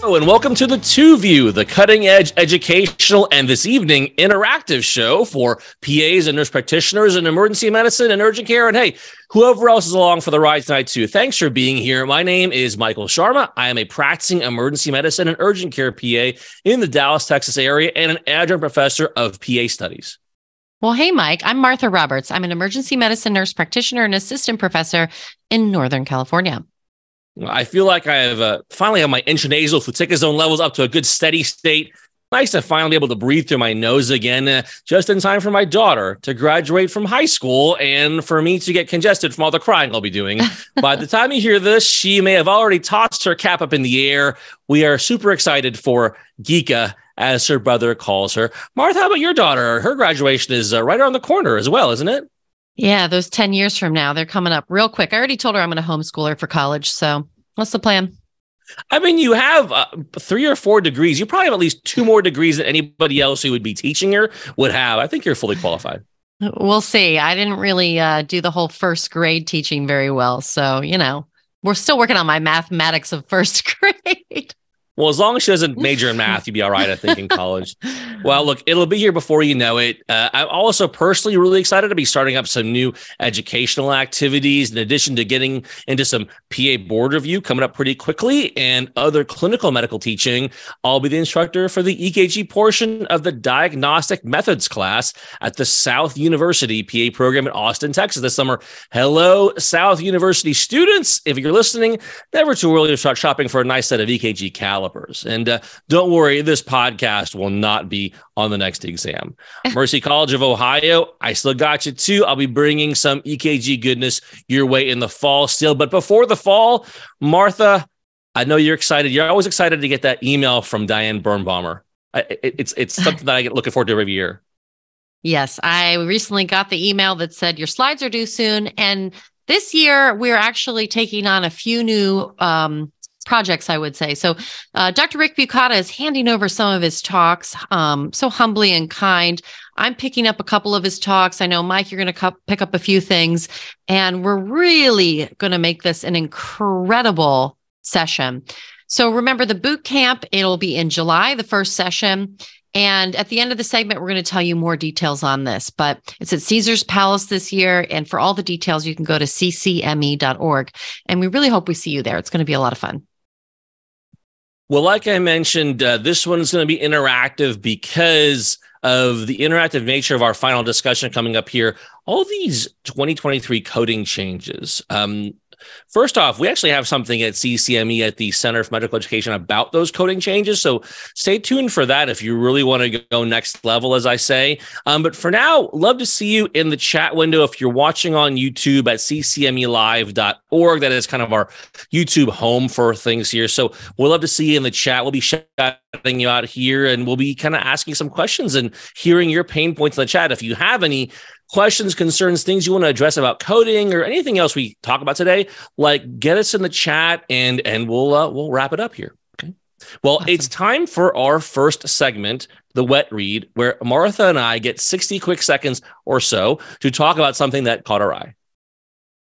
and welcome to the Two View, the cutting edge educational and this evening interactive show for PAs and nurse practitioners in emergency medicine and urgent care. And hey, whoever else is along for the ride tonight, too. Thanks for being here. My name is Michael Sharma. I am a practicing emergency medicine and urgent care PA in the Dallas, Texas area and an adjunct professor of PA studies. Well, hey, Mike, I'm Martha Roberts. I'm an emergency medicine nurse practitioner and assistant professor in Northern California. I feel like I have uh, finally have my intranasal fluticasone levels up to a good steady state. Nice to finally be able to breathe through my nose again, uh, just in time for my daughter to graduate from high school and for me to get congested from all the crying I'll be doing. By the time you hear this, she may have already tossed her cap up in the air. We are super excited for Geeka, as her brother calls her. Martha, how about your daughter? Her graduation is uh, right around the corner as well, isn't it? Yeah, those 10 years from now, they're coming up real quick. I already told her I'm going to homeschool her for college. So, what's the plan? I mean, you have uh, three or four degrees. You probably have at least two more degrees than anybody else who would be teaching her would have. I think you're fully qualified. We'll see. I didn't really uh, do the whole first grade teaching very well. So, you know, we're still working on my mathematics of first grade. Well, as long as she doesn't major in math, you'd be all right, I think, in college. well, look, it'll be here before you know it. Uh, I'm also personally really excited to be starting up some new educational activities in addition to getting into some PA board review coming up pretty quickly and other clinical medical teaching. I'll be the instructor for the EKG portion of the diagnostic methods class at the South University PA program in Austin, Texas this summer. Hello, South University students. If you're listening, never too early to start shopping for a nice set of EKG calipers developers. And uh, don't worry, this podcast will not be on the next exam. Mercy College of Ohio, I still got you too. I'll be bringing some EKG goodness your way in the fall still. But before the fall, Martha, I know you're excited. You're always excited to get that email from Diane Birnbaumer. It's it's something that I get looking forward to every year. Yes, I recently got the email that said your slides are due soon, and this year we're actually taking on a few new um, projects, I would say. So, uh, Dr. Rick Bukata is handing over some of his talks um, so humbly and kind. I'm picking up a couple of his talks. I know, Mike, you're going to cu- pick up a few things, and we're really going to make this an incredible session. So, remember the boot camp, it'll be in July, the first session. And at the end of the segment, we're going to tell you more details on this, but it's at Caesars Palace this year. And for all the details, you can go to ccme.org. And we really hope we see you there. It's going to be a lot of fun. Well, like I mentioned, uh, this is going to be interactive because of the interactive nature of our final discussion coming up here. All these 2023 coding changes. Um, First off, we actually have something at CCME at the Center for Medical Education about those coding changes. So stay tuned for that if you really want to go next level, as I say. Um, but for now, love to see you in the chat window if you're watching on YouTube at ccmelive.org. That is kind of our YouTube home for things here. So we'll love to see you in the chat. We'll be shouting you out here and we'll be kind of asking some questions and hearing your pain points in the chat. If you have any, questions, concerns, things you want to address about coding or anything else we talk about today, like get us in the chat and and we'll uh, we'll wrap it up here. Okay. Well, awesome. it's time for our first segment, the wet read, where Martha and I get 60 quick seconds or so to talk about something that caught our eye.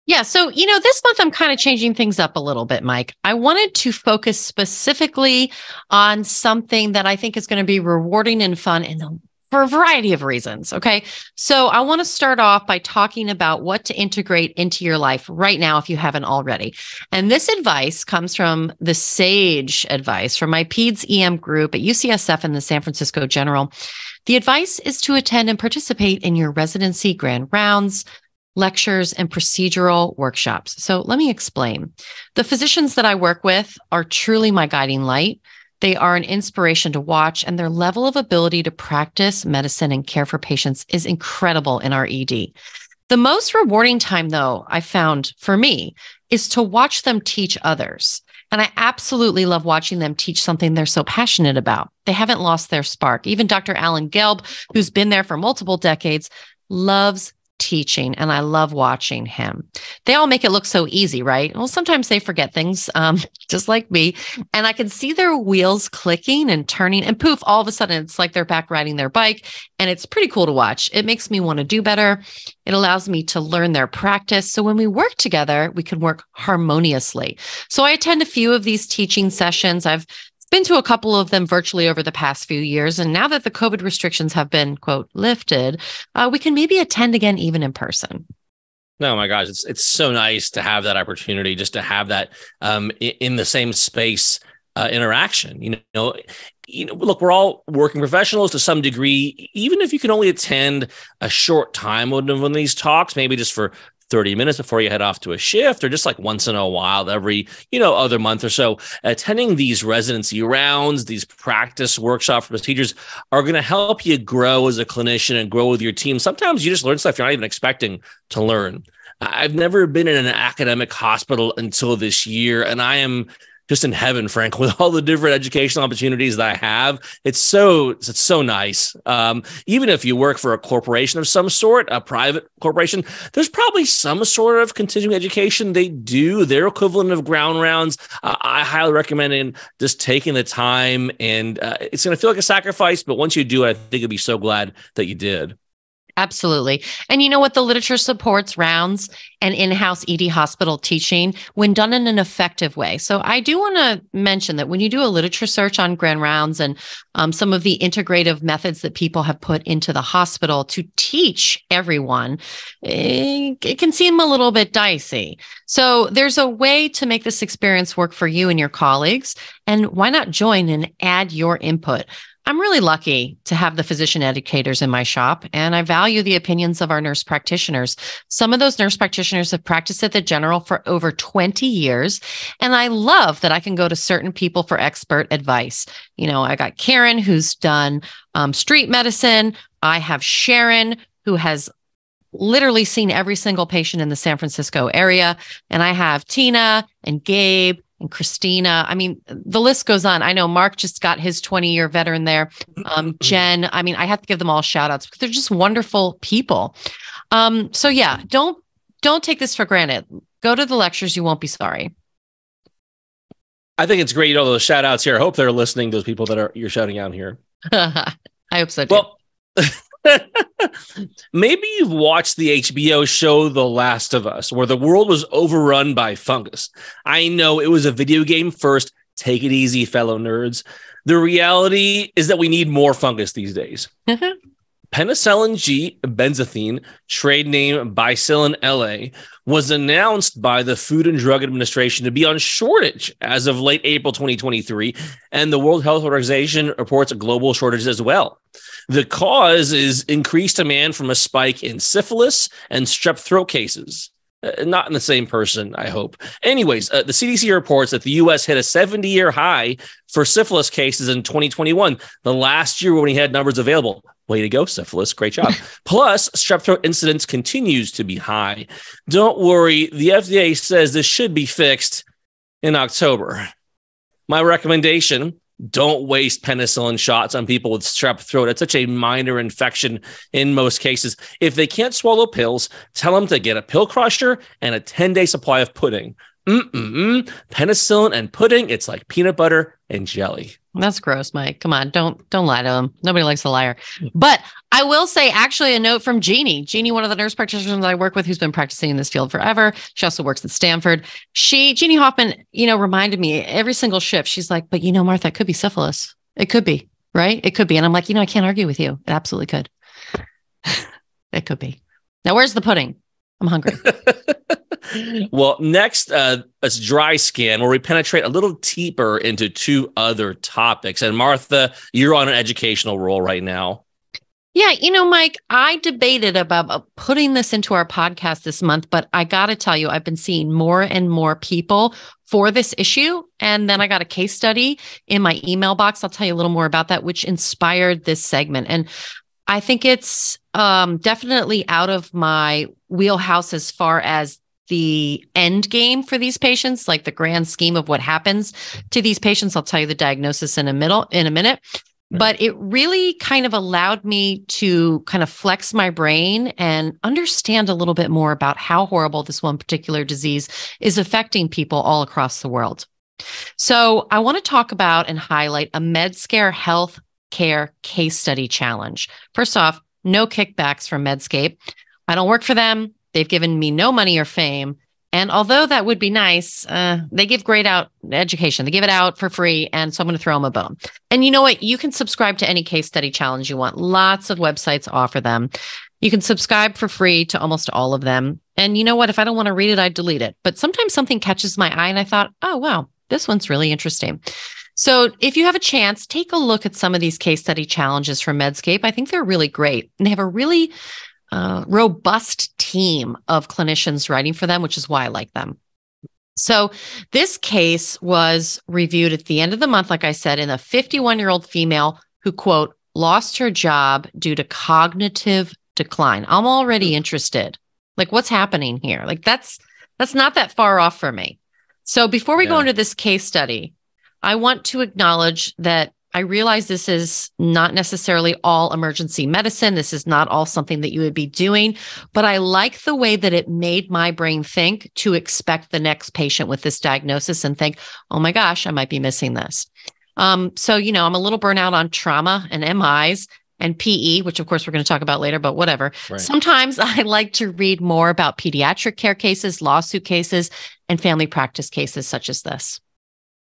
Yeah. So, you know, this month I'm kind of changing things up a little bit, Mike. I wanted to focus specifically on something that I think is going to be rewarding and fun in the for a variety of reasons. Okay. So I want to start off by talking about what to integrate into your life right now if you haven't already. And this advice comes from the SAGE advice from my PEDS EM group at UCSF and the San Francisco General. The advice is to attend and participate in your residency grand rounds, lectures, and procedural workshops. So let me explain. The physicians that I work with are truly my guiding light. They are an inspiration to watch, and their level of ability to practice medicine and care for patients is incredible in our ED. The most rewarding time, though, I found for me is to watch them teach others. And I absolutely love watching them teach something they're so passionate about. They haven't lost their spark. Even Dr. Alan Gelb, who's been there for multiple decades, loves teaching and I love watching him. They all make it look so easy, right? Well, sometimes they forget things, um, just like me. And I can see their wheels clicking and turning, and poof, all of a sudden it's like they're back riding their bike. And it's pretty cool to watch. It makes me want to do better. It allows me to learn their practice. So when we work together, we can work harmoniously. So I attend a few of these teaching sessions. I've been to a couple of them virtually over the past few years. And now that the COVID restrictions have been, quote, lifted, uh, we can maybe attend again even in person. Oh my gosh, it's it's so nice to have that opportunity, just to have that um, in, in the same space uh, interaction. You know, you know, look, we're all working professionals to some degree. Even if you can only attend a short time of one of these talks, maybe just for 30 minutes before you head off to a shift or just like once in a while every you know other month or so attending these residency rounds these practice workshops procedures are going to help you grow as a clinician and grow with your team. Sometimes you just learn stuff you're not even expecting to learn. I've never been in an academic hospital until this year, and I am just in heaven, Frank, with all the different educational opportunities that I have. It's so it's so nice. Um, even if you work for a corporation of some sort, a private corporation, there's probably some sort of continuing education they do. Their equivalent of grand rounds. Uh, I highly recommend in just taking the time, and uh, it's going to feel like a sacrifice, but once you do it, I think you'll be so glad that you did. Absolutely. And you know what? The literature supports rounds and in house ED hospital teaching when done in an effective way. So I do want to mention that when you do a literature search on grand rounds and um, some of the integrative methods that people have put into the hospital to teach everyone, it, eh, it can seem a little bit dicey. So there's a way to make this experience work for you and your colleagues. And why not join and add your input? I'm really lucky to have the physician educators in my shop, and I value the opinions of our nurse practitioners. Some of those nurse practitioners have practiced at the general for over 20 years, and I love that I can go to certain people for expert advice. You know, I got Karen, who's done um, street medicine, I have Sharon, who has literally seen every single patient in the San Francisco area, and I have Tina and Gabe and Christina. I mean, the list goes on. I know Mark just got his 20 year veteran there. Um, Jen, I mean, I have to give them all shout outs because they're just wonderful people. Um, so yeah, don't don't take this for granted. Go to the lectures, you won't be sorry. I think it's great, you know, those shout outs here. I hope they're listening, those people that are you're shouting out here. I hope so too. Well, Maybe you've watched the HBO show The Last of Us, where the world was overrun by fungus. I know it was a video game first. Take it easy, fellow nerds. The reality is that we need more fungus these days. Mm-hmm. Penicillin G benzathine, trade name Bicillin LA, was announced by the Food and Drug Administration to be on shortage as of late April 2023, and the World Health Organization reports a global shortage as well. The cause is increased demand from a spike in syphilis and strep throat cases. Uh, not in the same person, I hope. Anyways, uh, the CDC reports that the US hit a 70 year high for syphilis cases in 2021, the last year when we had numbers available. Way to go, syphilis. Great job. Plus, strep throat incidence continues to be high. Don't worry, the FDA says this should be fixed in October. My recommendation don't waste penicillin shots on people with strep throat. It's such a minor infection in most cases. If they can't swallow pills, tell them to get a pill crusher and a 10 day supply of pudding. Mm-mm-mm. Penicillin and pudding, it's like peanut butter and jelly. That's gross, Mike. Come on, don't don't lie to him. Nobody likes a liar. Mm. But I will say, actually, a note from Jeannie. Jeannie, one of the nurse practitioners I work with, who's been practicing in this field forever. She also works at Stanford. She, Jeannie Hoffman, you know, reminded me every single shift. She's like, "But you know, Martha, it could be syphilis. It could be, right? It could be." And I'm like, you know, I can't argue with you. It absolutely could. it could be. Now, where's the pudding? I'm hungry. well, next, uh, dry scan, where we penetrate a little deeper into two other topics. And Martha, you're on an educational roll right now. Yeah, you know, Mike, I debated about putting this into our podcast this month, but I got to tell you, I've been seeing more and more people for this issue. And then I got a case study in my email box. I'll tell you a little more about that, which inspired this segment. And I think it's um, definitely out of my wheelhouse as far as the end game for these patients, like the grand scheme of what happens to these patients. I'll tell you the diagnosis in a middle in a minute. Right. But it really kind of allowed me to kind of flex my brain and understand a little bit more about how horrible this one particular disease is affecting people all across the world. So, I want to talk about and highlight a Medscape Health Care Case Study Challenge. First off, no kickbacks from Medscape. I don't work for them. They've given me no money or fame. And although that would be nice, uh, they give great out education. They give it out for free. And so I'm going to throw them a bone. And you know what? You can subscribe to any case study challenge you want. Lots of websites offer them. You can subscribe for free to almost all of them. And you know what? If I don't want to read it, I delete it. But sometimes something catches my eye and I thought, oh, wow, this one's really interesting. So if you have a chance, take a look at some of these case study challenges from Medscape. I think they're really great. And they have a really uh, robust team of clinicians writing for them, which is why I like them. So, this case was reviewed at the end of the month, like I said, in a 51 year old female who, quote, lost her job due to cognitive decline. I'm already interested. Like, what's happening here? Like, that's that's not that far off for me. So, before we yeah. go into this case study, I want to acknowledge that I realize this is not necessarily all emergency medicine. This is not all something that you would be doing, but I like the way that it made my brain think to expect the next patient with this diagnosis and think, oh my gosh, I might be missing this. Um, so, you know, I'm a little burnout on trauma and MIs and PE, which of course we're going to talk about later, but whatever. Right. Sometimes I like to read more about pediatric care cases, lawsuit cases, and family practice cases such as this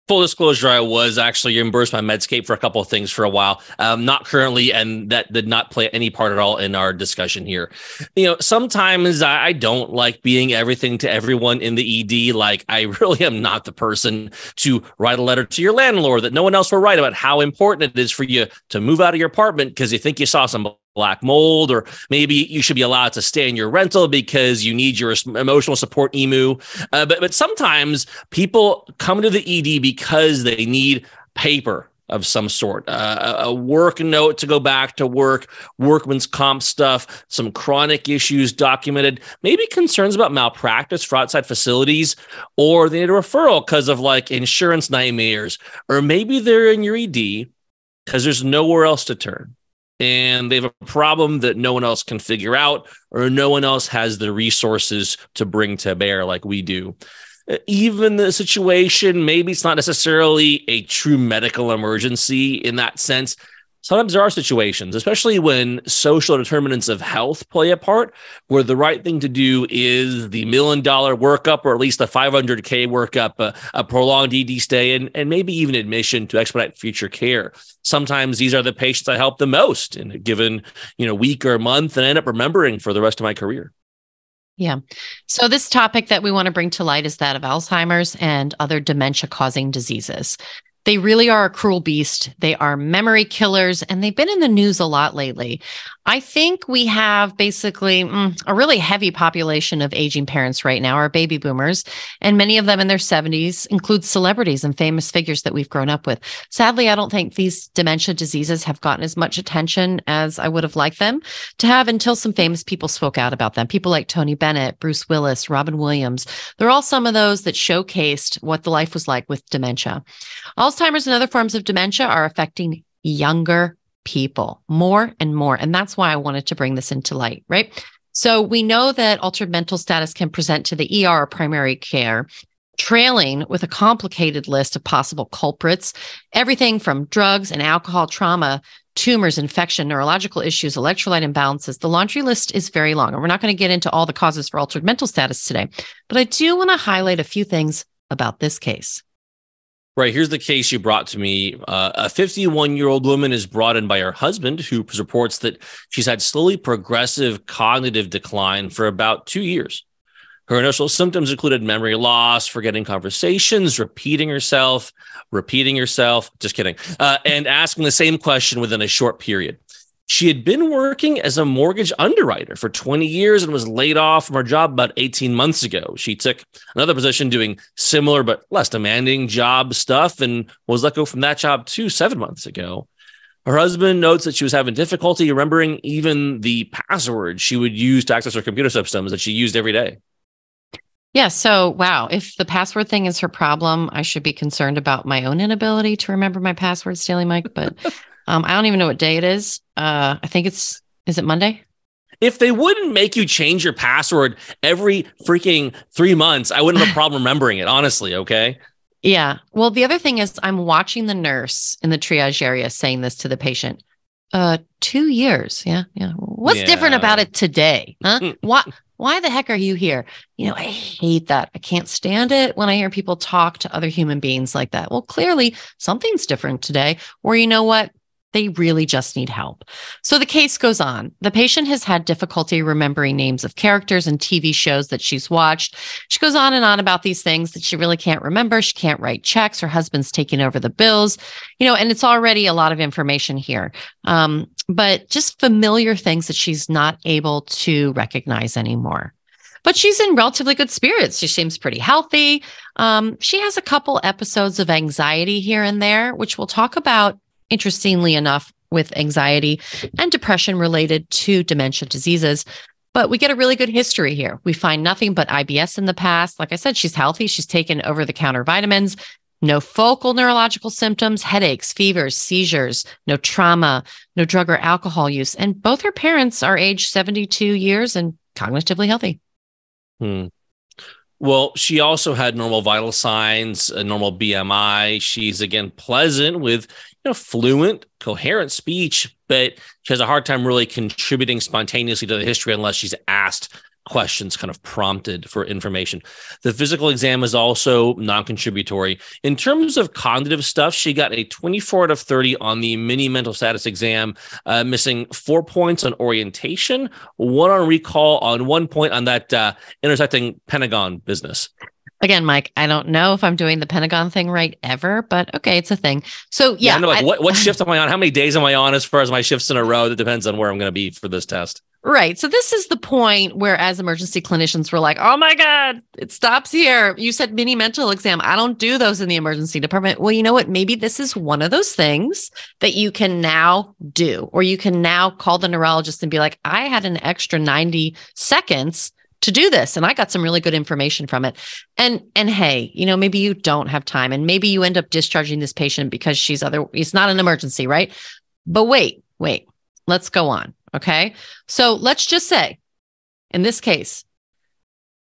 full disclosure, I was actually reimbursed by Medscape for a couple of things for a while. Um, not currently, and that did not play any part at all in our discussion here. You know, sometimes I, don't like being everything to everyone in the ED. Like, I really am not the person to write a letter to your landlord that no one else will write about how important it is for you to move out of your apartment because you think you saw some black mold, or maybe you should be allowed to stay in your rental because you need your emotional support emu. Uh, but but sometimes people come to the ED because they need paper of some sort, uh, a work note to go back to work, workman's comp stuff, some chronic issues documented, maybe concerns about malpractice for outside facilities, or they need a referral because of like insurance nightmares, or maybe they're in your ED because there's nowhere else to turn and they have a problem that no one else can figure out or no one else has the resources to bring to bear like we do. Uh, even the situation maybe it's not necessarily a true medical emergency in that sense sometimes there are situations, especially when social determinants of health play a part, where the right thing to do is the million dollar workup or at least a 500K workup, a, a prolonged ED stay, and, and maybe even admission to expedite future care. Sometimes these are the patients I help the most in a given you know, week or month and I end up remembering for the rest of my career. Yeah. So, this topic that we want to bring to light is that of Alzheimer's and other dementia causing diseases. They really are a cruel beast. They are memory killers, and they've been in the news a lot lately. I think we have basically mm, a really heavy population of aging parents right now, our baby boomers, and many of them in their 70s include celebrities and famous figures that we've grown up with. Sadly, I don't think these dementia diseases have gotten as much attention as I would have liked them to have until some famous people spoke out about them. People like Tony Bennett, Bruce Willis, Robin Williams. They're all some of those that showcased what the life was like with dementia. Alzheimer's and other forms of dementia are affecting younger people more and more. And that's why I wanted to bring this into light, right? So we know that altered mental status can present to the ER or primary care, trailing with a complicated list of possible culprits, everything from drugs and alcohol trauma, tumors, infection, neurological issues, electrolyte imbalances. The laundry list is very long, and we're not going to get into all the causes for altered mental status today. But I do want to highlight a few things about this case. Right. Here's the case you brought to me. Uh, a 51 year old woman is brought in by her husband, who reports that she's had slowly progressive cognitive decline for about two years. Her initial symptoms included memory loss, forgetting conversations, repeating herself, repeating herself, just kidding, uh, and asking the same question within a short period. She had been working as a mortgage underwriter for 20 years and was laid off from her job about 18 months ago. She took another position doing similar but less demanding job stuff and was let go from that job too seven months ago. Her husband notes that she was having difficulty remembering even the password she would use to access her computer systems that she used every day. Yeah. So, wow. If the password thing is her problem, I should be concerned about my own inability to remember my passwords daily, Mike. But Um, I don't even know what day it is. Uh, I think it's is it Monday? If they wouldn't make you change your password every freaking three months, I wouldn't have a problem remembering it. Honestly, okay. Yeah. Well, the other thing is, I'm watching the nurse in the triage area saying this to the patient. Uh, two years. Yeah, yeah. What's yeah. different about it today? Huh? Hmm. what? Why the heck are you here? You know, I hate that. I can't stand it when I hear people talk to other human beings like that. Well, clearly something's different today. Or you know what? They really just need help. So the case goes on. The patient has had difficulty remembering names of characters and TV shows that she's watched. She goes on and on about these things that she really can't remember. She can't write checks. Her husband's taking over the bills, you know, and it's already a lot of information here. Um, but just familiar things that she's not able to recognize anymore but she's in relatively good spirits. She seems pretty healthy. Um, she has a couple episodes of anxiety here and there, which we'll talk about interestingly enough, with anxiety and depression related to dementia diseases. But we get a really good history here. We find nothing but IBS in the past. Like I said, she's healthy. She's taken over the counter vitamins, no focal neurological symptoms, headaches, fevers, seizures, no trauma, no drug or alcohol use. And both her parents are age 72 years and cognitively healthy. Hmm. Well, she also had normal vital signs, a normal BMI. She's again pleasant with you know fluent, coherent speech, but she has a hard time really contributing spontaneously to the history unless she's asked questions kind of prompted for information. The physical exam is also non contributory. In terms of cognitive stuff, she got a 24 out of 30 on the mini mental status exam, uh, missing four points on orientation, one on recall, on one point on that uh, intersecting Pentagon business. Again, Mike, I don't know if I'm doing the Pentagon thing right ever, but okay, it's a thing. So yeah, yeah like, I, what what shift am I on? How many days am I on as far as my shifts in a row? That depends on where I'm going to be for this test. Right. So this is the point where as emergency clinicians we're like, "Oh my god, it stops here." You said mini mental exam. I don't do those in the emergency department. Well, you know what? Maybe this is one of those things that you can now do or you can now call the neurologist and be like, "I had an extra 90 seconds to do this and i got some really good information from it and and hey you know maybe you don't have time and maybe you end up discharging this patient because she's other it's not an emergency right but wait wait let's go on Okay. So let's just say in this case,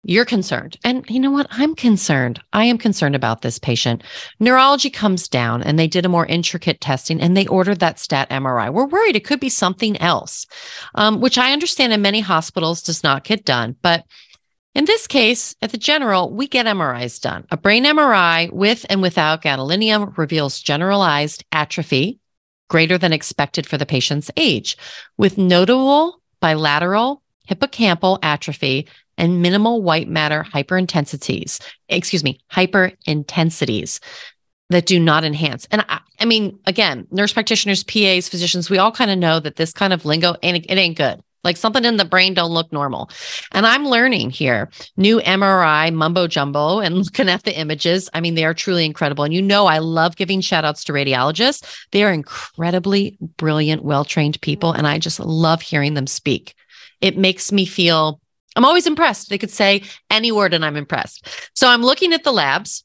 you're concerned. And you know what? I'm concerned. I am concerned about this patient. Neurology comes down and they did a more intricate testing and they ordered that stat MRI. We're worried it could be something else, um, which I understand in many hospitals does not get done. But in this case, at the general, we get MRIs done. A brain MRI with and without gadolinium reveals generalized atrophy, greater than expected for the patient's age, with notable bilateral hippocampal atrophy and minimal white matter hyperintensities, excuse me, hyperintensities that do not enhance. And I, I mean, again, nurse practitioners, PAs, physicians, we all kind of know that this kind of lingo it, it ain't good. Like something in the brain don't look normal. And I'm learning here new MRI mumbo jumbo and looking at the images. I mean, they are truly incredible. And you know, I love giving shout outs to radiologists. They are incredibly brilliant, well trained people. And I just love hearing them speak. It makes me feel I'm always impressed. They could say any word and I'm impressed. So I'm looking at the labs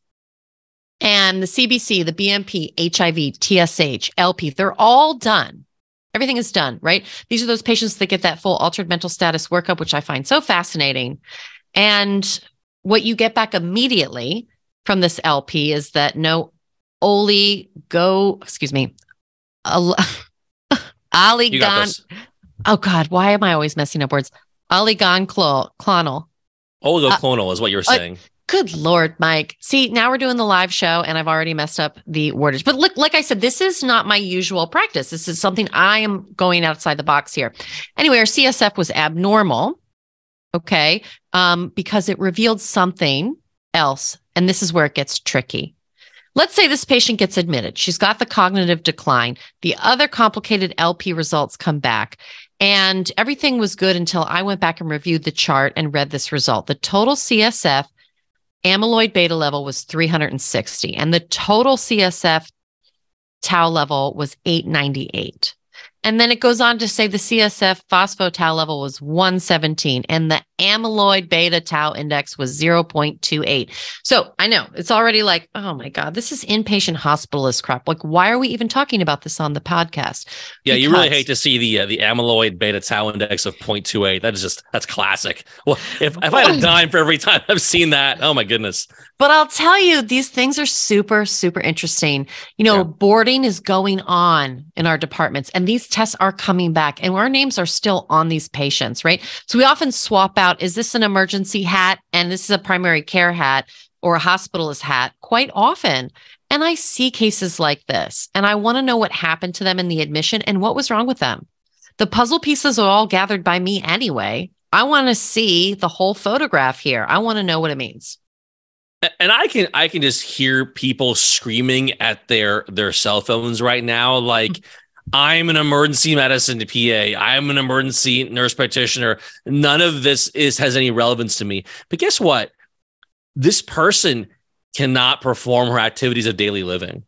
and the CBC, the BMP, HIV, TSH, LP, they're all done. Everything is done, right? These are those patients that get that full altered mental status workup, which I find so fascinating. And what you get back immediately from this LP is that no go. excuse me, oligon. Oh God, why am I always messing up words? Oligonclonal. Oligoclonal uh, is what you're saying. Uh, Good Lord, Mike. See, now we're doing the live show and I've already messed up the wordage. But look, like I said, this is not my usual practice. This is something I am going outside the box here. Anyway, our CSF was abnormal. Okay. Um, because it revealed something else. And this is where it gets tricky. Let's say this patient gets admitted. She's got the cognitive decline. The other complicated LP results come back. And everything was good until I went back and reviewed the chart and read this result. The total CSF amyloid beta level was 360 and the total CSF tau level was 898. And then it goes on to say the CSF phospho-tau level was 117 and the amyloid beta tau index was 0.28. So I know it's already like, oh my God, this is inpatient hospitalist crap. Like, why are we even talking about this on the podcast? Yeah, because... you really hate to see the uh, the amyloid beta tau index of 0.28. That is just that's classic. Well, if, if I had a dime for every time I've seen that, oh my goodness. But I'll tell you, these things are super, super interesting. You know, yeah. boarding is going on in our departments, and these tests are coming back, and our names are still on these patients, right? So we often swap out is this an emergency hat and this is a primary care hat or a hospitalist hat quite often. And I see cases like this and I want to know what happened to them in the admission and what was wrong with them. The puzzle pieces are all gathered by me anyway. I want to see the whole photograph here. I want to know what it means and I can I can just hear people screaming at their their cell phones right now like I'm an emergency medicine PA. I'm an emergency nurse practitioner. None of this is has any relevance to me. But guess what? This person cannot perform her activities of daily living.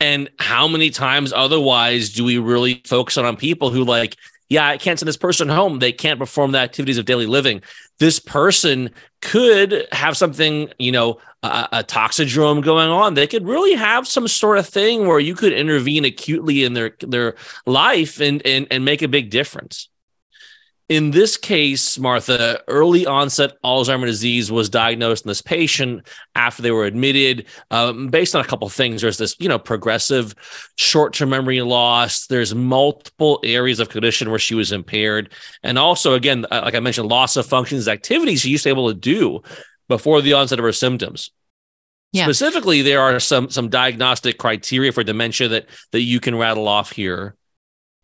And how many times otherwise do we really focus on, on people who like, yeah, I can't send this person home. They can't perform the activities of daily living this person could have something, you know, a, a toxidrome going on. They could really have some sort of thing where you could intervene acutely in their their life and and and make a big difference. In this case, Martha, early onset Alzheimer's disease was diagnosed in this patient after they were admitted, um, based on a couple of things. There's this, you know, progressive short-term memory loss. There's multiple areas of cognition where she was impaired, and also, again, uh, like I mentioned, loss of functions, activities she used to be able to do before the onset of her symptoms. Yeah. Specifically, there are some some diagnostic criteria for dementia that that you can rattle off here.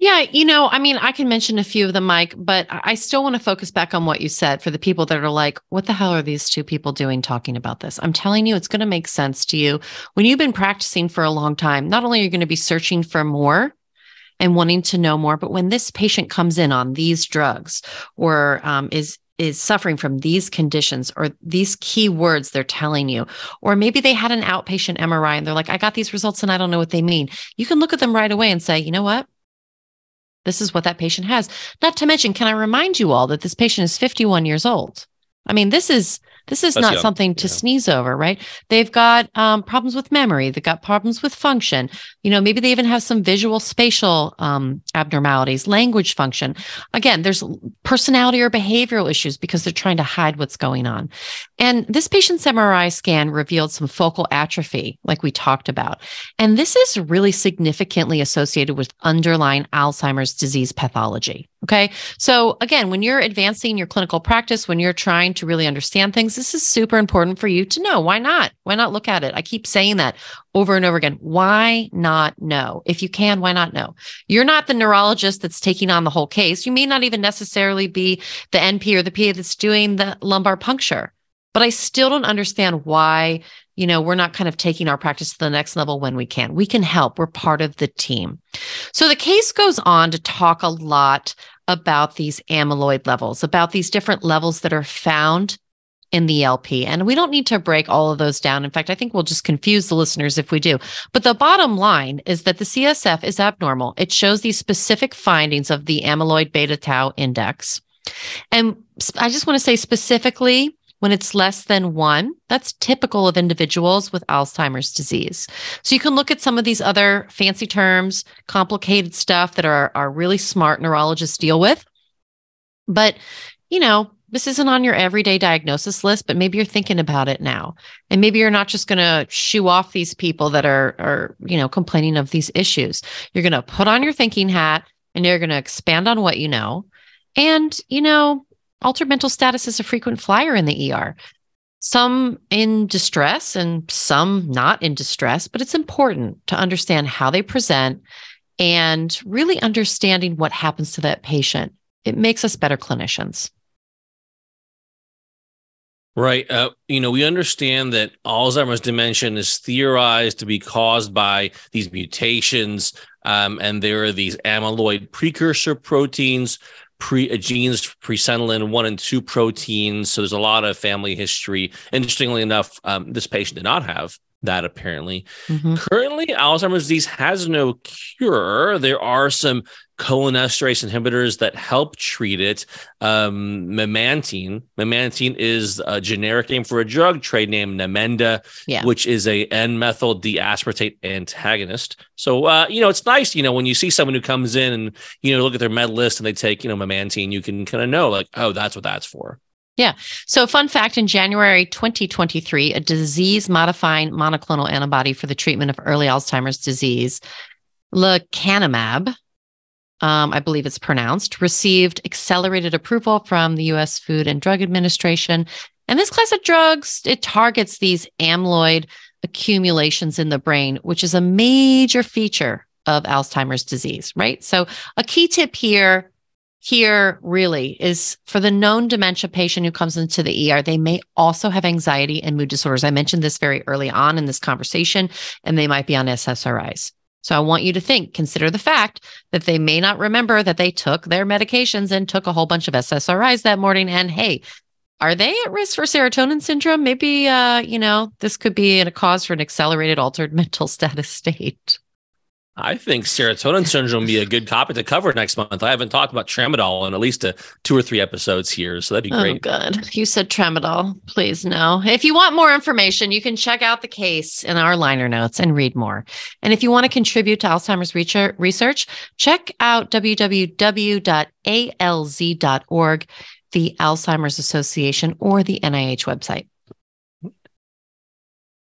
Yeah, you know, I mean, I can mention a few of them, Mike, but I still want to focus back on what you said for the people that are like, what the hell are these two people doing talking about this? I'm telling you, it's going to make sense to you. When you've been practicing for a long time, not only are you going to be searching for more and wanting to know more, but when this patient comes in on these drugs or um, is is suffering from these conditions or these key words they're telling you or maybe they had an outpatient MRI and they're like I got these results and I don't know what they mean you can look at them right away and say you know what this is what that patient has. Not to mention, can I remind you all that this patient is 51 years old? I mean, this is this is That's not young. something to yeah. sneeze over, right? They've got um, problems with memory. They've got problems with function. You know, maybe they even have some visual spatial um, abnormalities, language function. Again, there's personality or behavioral issues because they're trying to hide what's going on. And this patient's MRI scan revealed some focal atrophy, like we talked about. And this is really significantly associated with underlying Alzheimer's disease pathology. Okay. So again, when you're advancing your clinical practice, when you're trying to really understand things, this is super important for you to know. Why not? Why not look at it? I keep saying that over and over again. Why not know? If you can, why not know? You're not the neurologist that's taking on the whole case. You may not even necessarily be the NP or the PA that's doing the lumbar puncture. But I still don't understand why you know, we're not kind of taking our practice to the next level when we can. We can help. We're part of the team. So the case goes on to talk a lot about these amyloid levels, about these different levels that are found in the LP. And we don't need to break all of those down. In fact, I think we'll just confuse the listeners if we do. But the bottom line is that the CSF is abnormal. It shows these specific findings of the amyloid beta tau index. And I just want to say specifically, when it's less than one, that's typical of individuals with Alzheimer's disease. So you can look at some of these other fancy terms, complicated stuff that are really smart neurologists deal with. But, you know, this isn't on your everyday diagnosis list, but maybe you're thinking about it now. And maybe you're not just going to shoo off these people that are, are, you know, complaining of these issues. You're going to put on your thinking hat and you're going to expand on what you know. And, you know, altered mental status is a frequent flyer in the ER. Some in distress and some not in distress, but it's important to understand how they present and really understanding what happens to that patient. It makes us better clinicians. Right. Uh, you know, we understand that Alzheimer's dementia is theorized to be caused by these mutations, um, and there are these amyloid precursor proteins, pre uh, genes, presenilin one and two proteins. So there's a lot of family history. Interestingly enough, um, this patient did not have that apparently. Mm-hmm. Currently, Alzheimer's disease has no cure. There are some cholinesterase inhibitors that help treat it. Um, memantine. Memantine is a generic name for a drug, trade name Namenda, yeah. which is a N-methyl D-aspartate antagonist. So, uh, you know, it's nice, you know, when you see someone who comes in and, you know, look at their med list and they take, you know, memantine, you can kind of know like, oh, that's what that's for. Yeah. So, fun fact in January 2023, a disease modifying monoclonal antibody for the treatment of early Alzheimer's disease, lecanemab, um, I believe it's pronounced, received accelerated approval from the US Food and Drug Administration. And this class of drugs, it targets these amyloid accumulations in the brain, which is a major feature of Alzheimer's disease, right? So a key tip here here really is for the known dementia patient who comes into the ER, they may also have anxiety and mood disorders. I mentioned this very early on in this conversation, and they might be on SSRIs. So I want you to think, consider the fact that they may not remember that they took their medications and took a whole bunch of SSRIs that morning. And hey, are they at risk for serotonin syndrome? Maybe, uh, you know, this could be a cause for an accelerated altered mental status state. I think serotonin syndrome would be a good topic to cover next month. I haven't talked about tramadol in at least a, two or three episodes here, so that'd be oh, great. Oh, good. You said tramadol. Please no. If you want more information, you can check out the case in our liner notes and read more. And if you want to contribute to Alzheimer's research, check out www.alz.org, the Alzheimer's Association, or the NIH website.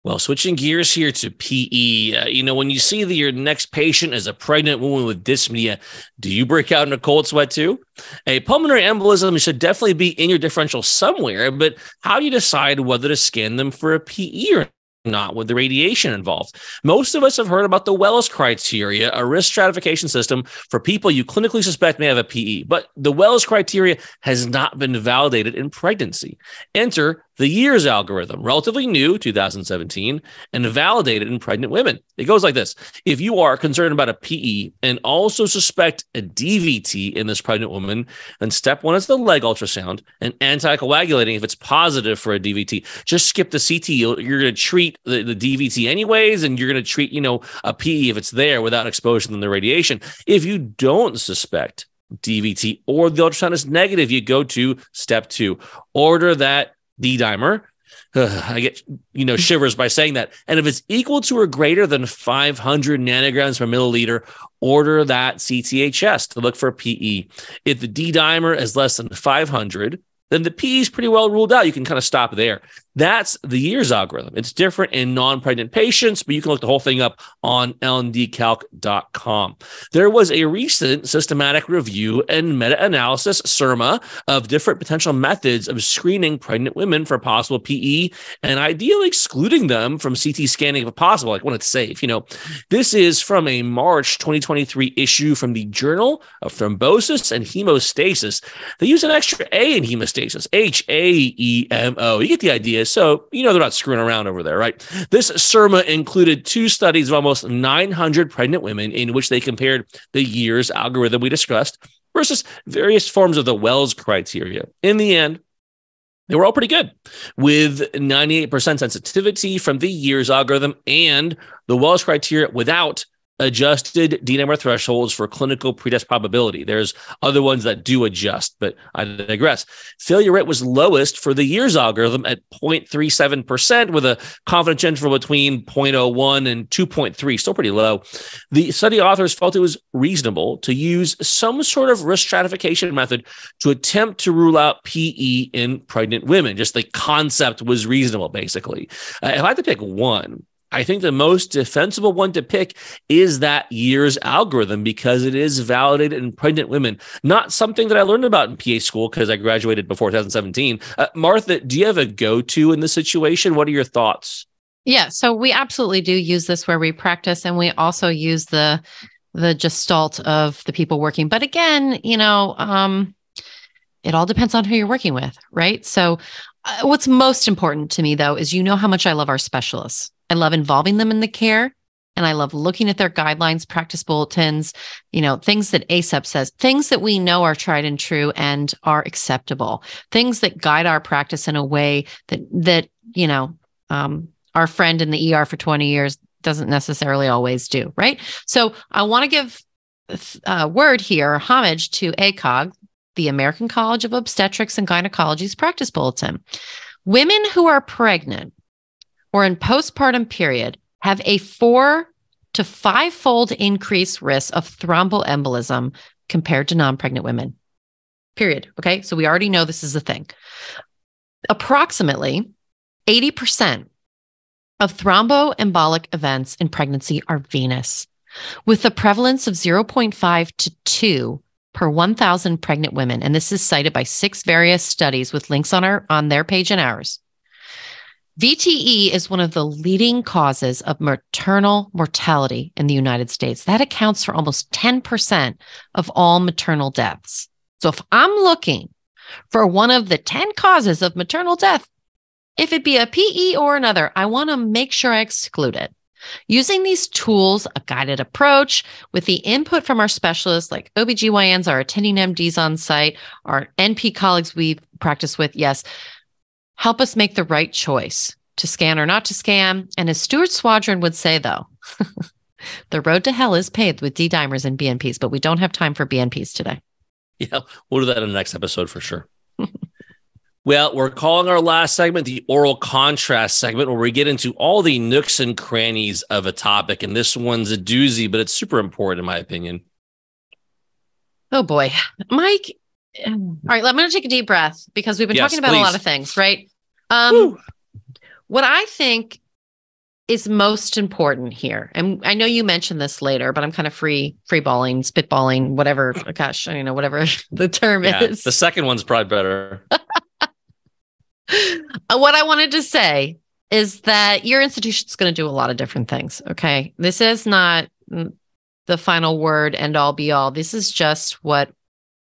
Well, switching gears here to PE, uh, you know, when you see that your next patient is a pregnant woman with dyspnea, do you break out in a cold sweat too? A pulmonary embolism should definitely be in your differential somewhere, but how do you decide whether to scan them for a PE or not with the radiation involved. Most of us have heard about the Wells criteria, a risk stratification system for people you clinically suspect may have a PE, but the Wells criteria has not been validated in pregnancy. Enter the YEARS algorithm, relatively new, 2017, and validated in pregnant women. It goes like this If you are concerned about a PE and also suspect a DVT in this pregnant woman, then step one is the leg ultrasound and anticoagulating if it's positive for a DVT. Just skip the CT. You're going to treat the, the DVT anyways, and you're going to treat, you know, a PE if it's there without exposure to the radiation. If you don't suspect DVT or the ultrasound is negative, you go to step two. Order that D dimer. I get you know shivers by saying that. And if it's equal to or greater than 500 nanograms per milliliter, order that CTHS to look for PE. If the D dimer is less than 500, then the PE is pretty well ruled out. You can kind of stop there. That's the YEARS algorithm. It's different in non pregnant patients, but you can look the whole thing up on mdcalc.com. There was a recent systematic review and meta analysis, SYRMA, of different potential methods of screening pregnant women for possible PE and ideally excluding them from CT scanning if possible, like when it's safe. You know, this is from a March 2023 issue from the Journal of Thrombosis and Hemostasis. They use an extra A in hemostasis, H A E M O. You get the idea. So, you know, they're not screwing around over there, right? This SYRMA included two studies of almost 900 pregnant women in which they compared the YEARS algorithm we discussed versus various forms of the Wells criteria. In the end, they were all pretty good with 98% sensitivity from the YEARS algorithm and the Wells criteria without adjusted D dimer thresholds for clinical pretest probability. There's other ones that do adjust, but I digress. Failure rate was lowest for the YEARS algorithm at 0.37% with a confidence interval between 0.01 and 2.3, still pretty low. The study authors felt it was reasonable to use some sort of risk stratification method to attempt to rule out PE in pregnant women. Just the concept was reasonable, basically. Uh, if I had to pick one, I think the most defensible one to pick is that year's algorithm because it is validated in pregnant women. Not something that I learned about in PA school because I graduated before 2017. Uh, Martha, do you have a go to in this situation? What are your thoughts? Yeah, so we absolutely do use this where we practice, and we also use the the gestalt of the people working. But again, you know, um, it all depends on who you're working with, right? So, uh, what's most important to me though is you know how much I love our specialists I love involving them in the care and I love looking at their guidelines, practice bulletins, you know, things that ACEP says, things that we know are tried and true and are acceptable, things that guide our practice in a way that that you know um, our friend in the ER for 20 years doesn't necessarily always do, right? So I want to give a uh, word here, homage to ACOG, the American College of Obstetrics and Gynecology's practice bulletin. Women who are pregnant or in postpartum period have a four to five fold increased risk of thromboembolism compared to non pregnant women. Period. Okay. So we already know this is a thing. Approximately 80% of thromboembolic events in pregnancy are venous. with the prevalence of 0.5 to 2 per 1,000 pregnant women. And this is cited by six various studies with links on our on their page and ours. VTE is one of the leading causes of maternal mortality in the United States. That accounts for almost 10% of all maternal deaths. So if I'm looking for one of the 10 causes of maternal death, if it be a PE or another, I want to make sure I exclude it. Using these tools, a guided approach with the input from our specialists like OBGYNs, our attending MDs on site, our NP colleagues we practice with, yes, help us make the right choice to scan or not to scan. And as Stuart Swadron would say, though, the road to hell is paved with D dimers and BNPs, but we don't have time for BNPs today. Yeah, we'll do that in the next episode for sure. well, we're calling our last segment the oral contrast segment, where we get into all the nooks and crannies of a topic. And this one's a doozy, but it's super important, in my opinion. Oh boy, Mike. All right, I'm going to take a deep breath because we've been yes, talking about please. a lot of things, right? Um, what I think is most important here and i know you mentioned this later but i'm kind of free free balling spitballing whatever gosh you know whatever the term yeah, is. the second one's probably better. What i wanted to say is that your institution is going to do a lot of different things okay? This is not the final word and all be all. This is just what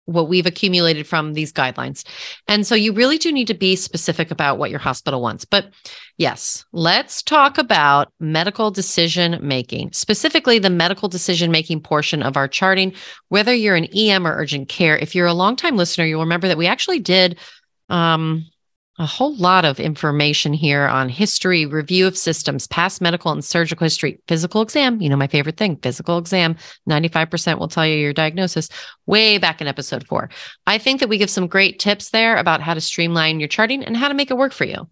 what we've accumulated from these guidelines. And so you really do need to be specific about what your hospital wants. But yes, let's talk about medical decision making, specifically the medical decision making portion of our charting, whether you're an EM or urgent care. If you're a longtime listener, you'll remember that we actually did um, a whole lot of information here on history, review of systems, past medical and surgical history, physical exam. You know, my favorite thing, physical exam. 95% will tell you your diagnosis way back in episode four. I think that we give some great tips there about how to streamline your charting and how to make it work for you.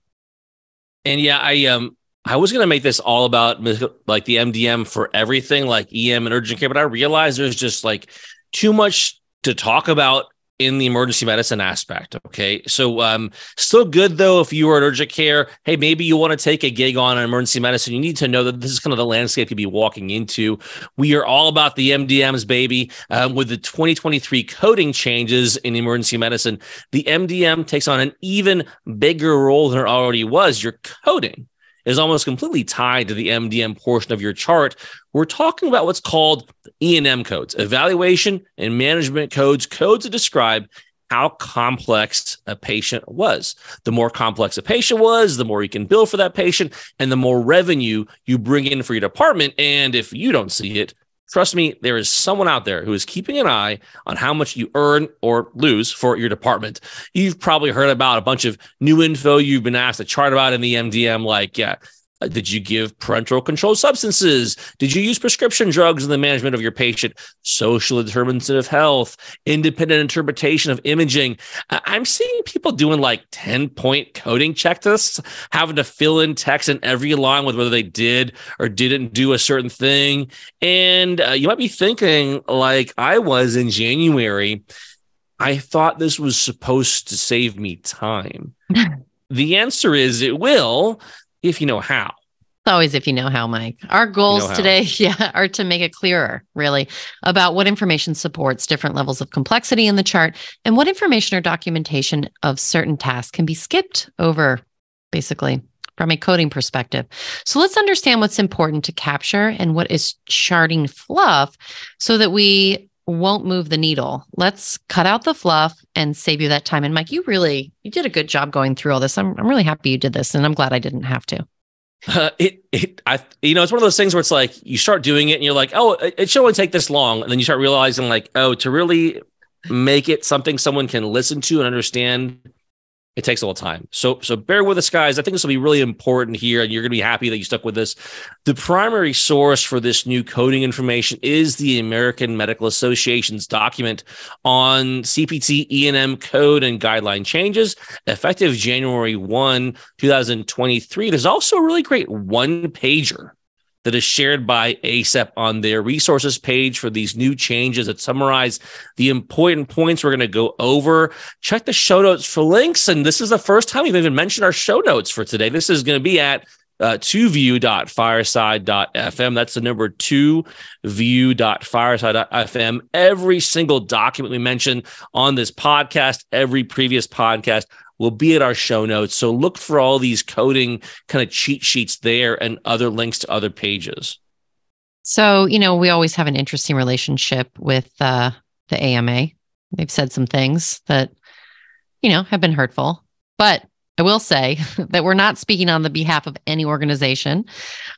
And yeah, I, um, I was going to make this all about like the MDM for everything, like EM and urgent care, but I realized there's just like too much to talk about in the emergency medicine aspect. Okay. So, um, still good though, if you are at urgent care, hey, maybe you want to take a gig on emergency medicine. You need to know that this is kind of the landscape you'd be walking into. We are all about the MDMs, baby. Um, with the 2023 coding changes in emergency medicine, the MDM takes on an even bigger role than it already was. Your coding is almost completely tied to the MDM portion of your chart. We're talking about what's called E&M codes, evaluation and management codes, codes that describe how complex a patient was. The more complex a patient was, the more you can bill for that patient and the more revenue you bring in for your department. And if you don't see it, trust me, there is someone out there who is keeping an eye on how much you earn or lose for your department. You've probably heard about a bunch of new info you've been asked to chart about in the MDM, like, yeah, did you give parenteral controlled substances? Did you use prescription drugs in the management of your patient? Social determinants of health, independent interpretation of imaging. I'm seeing people doing like 10 point coding checklists, having to fill in text in every line with whether they did or didn't do a certain thing. And uh, you might be thinking, like I was in January, I thought this was supposed to save me time. the answer is it will if you know how. It's always if you know how, Mike. Our goals you know today, yeah, are to make it clearer, really, about what information supports different levels of complexity in the chart and what information or documentation of certain tasks can be skipped over, basically, from a coding perspective. So let's understand what's important to capture and what is charting fluff so that we won't move the needle. Let's cut out the fluff and save you that time. And Mike, you really you did a good job going through all this. I'm I'm really happy you did this, and I'm glad I didn't have to. Uh, it it I you know it's one of those things where it's like you start doing it and you're like oh it, it should only take this long and then you start realizing like oh to really make it something someone can listen to and understand it takes a little time. So so bear with us, guys. I think this will be really important here, and you're going to be happy that you stuck with this. The primary source for this new coding information is the American Medical Association's document on CPT E&M code and guideline changes effective January 1, 2023. There's also a really great one pager that is shared by ACEP on their resources page for these new changes that summarize the important points we're going to go over. Check the show notes for links. And this is the first time we've even mentioned our show notes for today. This is going to be at uh, 2view.fireside.fm. That's the number two view.fireside.fm. Every single document we mention on this podcast, every previous podcast will be at our show notes. So look for all these coding kind of cheat sheets there and other links to other pages. So, you know, we always have an interesting relationship with uh, the AMA. They've said some things that, you know, have been hurtful. But I will say that we're not speaking on the behalf of any organization,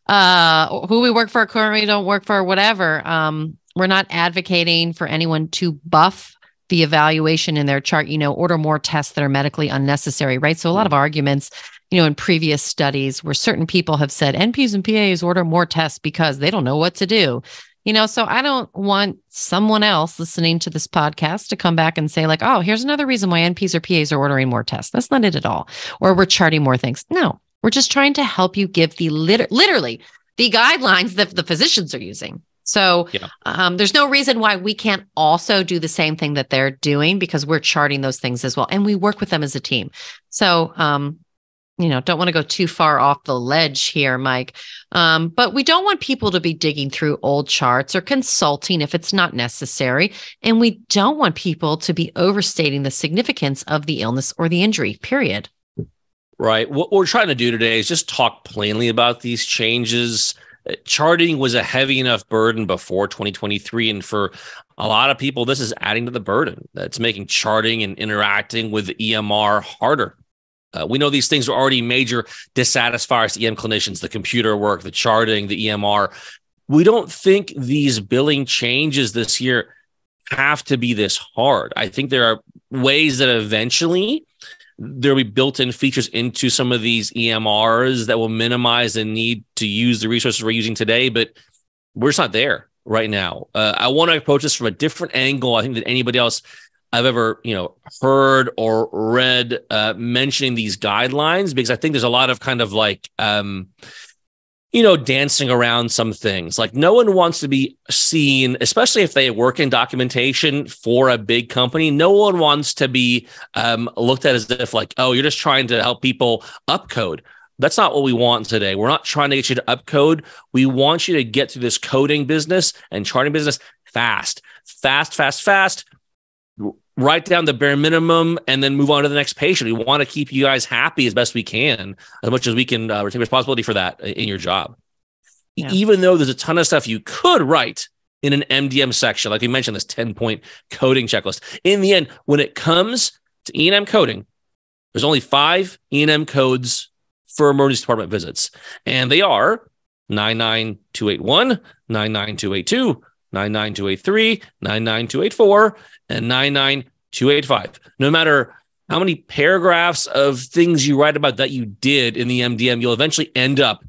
uh, who we work for, currently don't work for, whatever. Um, we're not advocating for anyone to buff the evaluation in their chart, you know, order more tests that are medically unnecessary, right? So a lot of mm. arguments, you know, in previous studies where certain people have said NPs and PAs order more tests because they don't know what to do. You know, so I don't want someone else listening to this podcast to come back and say, like, oh, here's another reason why NPs or PAs are ordering more tests. That's not it at all. Or we're charting more things. No, we're just trying to help you give the lit- literally the guidelines that the physicians are using. So yeah. um, there's no reason why we can't also do the same thing that they're doing because we're charting those things as well. And we work with them as a team. So um, you know, don't want to go too far off the ledge here, Mike. Um, but we don't want people to be digging through old charts or consulting if it's not necessary. And we don't want people to be overstating the significance of the illness or the injury, period. Right. What we're trying to do today is just talk plainly about these changes. Charting was a heavy enough burden before 2023. And for a lot of people, this is adding to the burden. That's making charting and interacting with EMR harder. Uh, we know these things are already major dissatisfiers to EM clinicians, the computer work, the charting, the EMR. We don't think these billing changes this year have to be this hard. I think there are ways that eventually there'll be built-in features into some of these EMRs that will minimize the need to use the resources we're using today, but we're just not there right now. Uh, I want to approach this from a different angle. I think that anybody else I've ever, you know, heard or read uh, mentioning these guidelines because I think there's a lot of kind of like, um, you know, dancing around some things. Like no one wants to be seen, especially if they work in documentation for a big company. No one wants to be um, looked at as if like, oh, you're just trying to help people upcode. That's not what we want today. We're not trying to get you to upcode. We want you to get to this coding business and charting business fast, fast, fast, fast write down the bare minimum and then move on to the next patient. We want to keep you guys happy as best we can, as much as we can uh, take responsibility for that in your job. Yeah. Even though there's a ton of stuff you could write in an MDM section, like we mentioned, this 10 point coding checklist. In the end, when it comes to E&M coding, there's only five E&M codes for emergency department visits, and they are 99281, 99282, 99283, 99284, and 99285. No matter how many paragraphs of things you write about that you did in the MDM, you'll eventually end up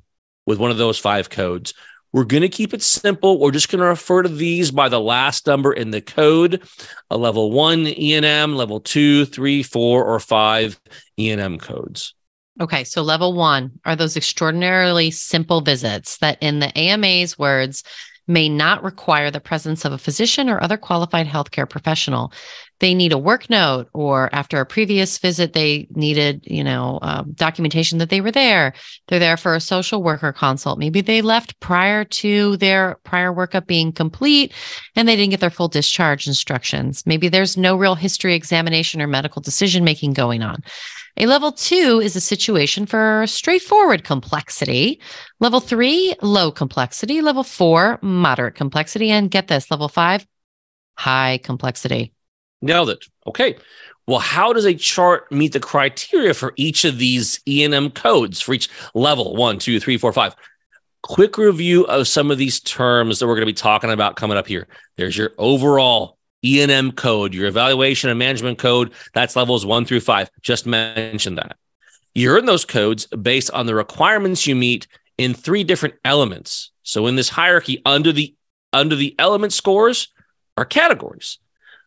with one of those five codes. We're going to keep it simple. We're just going to refer to these by the last number in the code, a level one E&M, level two, three, four, or five E&M codes. Okay, so level one are those extraordinarily simple visits that, in the AMA's words, may not require the presence of a physician or other qualified healthcare professional. They need a work note, or after a previous visit, they needed, you know, um, documentation that they were there. They're there for a social worker consult. Maybe they left prior to their prior workup being complete and they didn't get their full discharge instructions. Maybe there's no real history examination or medical decision making going on. A level two is a situation for straightforward complexity. Level three, low complexity. Level four, moderate complexity. And get this, level five, high complexity. Nailed it. Okay. Well, how does a chart meet the criteria for each of these E&M codes for each level? One, two, three, four, five. Quick review of some of these terms that we're going to be talking about coming up here. There's your overall E&M code, your evaluation and management code, that's levels one through five. Just mention that. You earn those codes based on the requirements you meet in three different elements. So in this hierarchy, under the under the element scores are categories.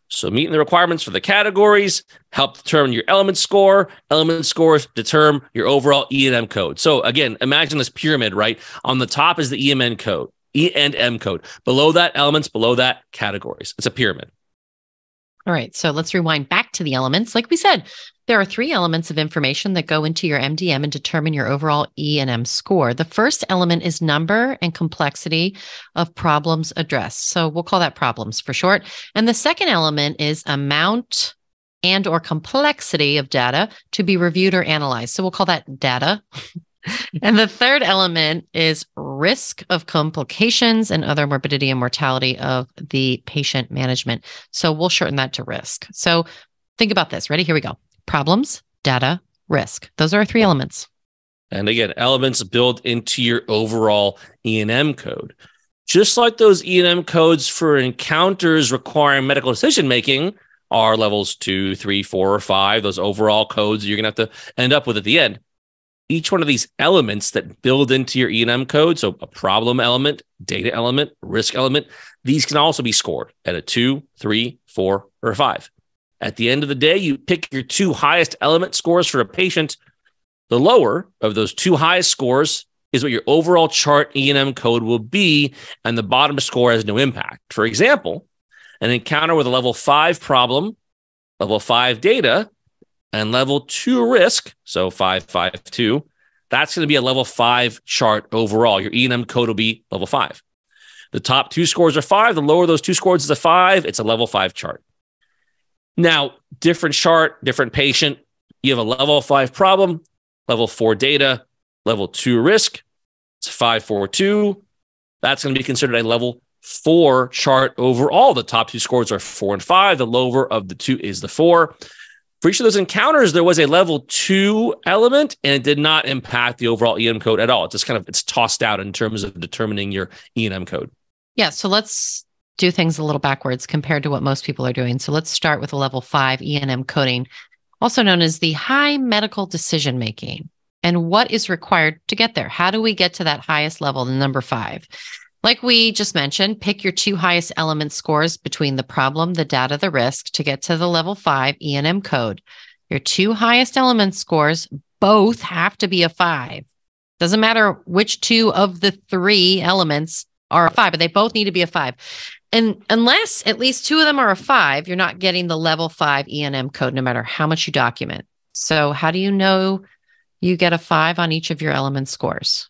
So meeting the requirements for the categories help determine your element score. Element scores determine your overall E&M code. So again, imagine this pyramid, right? On the top is the EMN code, E and M code. Below that, elements. Below that, categories. It's a pyramid. All right. So let's rewind back to the elements. Like we said, there are three elements of information that go into your MDM and determine your overall E and M score. The first element is number and complexity of problems addressed. So we'll call that problems for short. And the second element is amount and or complexity of data to be reviewed or analyzed. So we'll call that data. and the third element is risk of complications and other morbidity and mortality of the patient management. So we'll shorten that to risk. So think about this. Ready? Here we go. Problems, data, risk. Those are our three elements. And again, elements built into your overall E&M code. Just like those E&M codes for encounters requiring medical decision making are levels two, three, four, or five, those overall codes you're going to have to end up with at the end each one of these elements that build into your E&M code, so a problem element, data element, risk element, these can also be scored at a two, three, four, or five. At the end of the day, you pick your two highest element scores for a patient. The lower of those two highest scores is what your overall chart E&M code will be, and the bottom score has no impact. For example, an encounter with a level five problem, level five data, and level two risk, so 552, that's going to be a level five chart overall. Your E&M code will be level five. The top two scores are five. The lower those two scores is a five. It's a level five chart. Now, different chart, different patient. You have a level five problem, level four data, level two risk. It's 542. That's going to be considered a level four chart overall. The top two scores are four and five. The lower of the two is the four. For each of those encounters, there was a level two element, and it did not impact the overall E&M code at all. It's just kind of it's tossed out in terms of determining your E&M code. Yeah. So let's do things a little backwards compared to what most people are doing. So let's start with a level five E&M coding, also known as the high medical decision making. And what is required to get there? How do we get to that highest level, the number five? Like we just mentioned, pick your two highest element scores between the problem, the data, the risk to get to the level five E&M code. Your two highest element scores both have to be a five. Doesn't matter which two of the three elements are a five, but they both need to be a five. And unless at least two of them are a five, you're not getting the level five E&M code, no matter how much you document. So, how do you know you get a five on each of your element scores?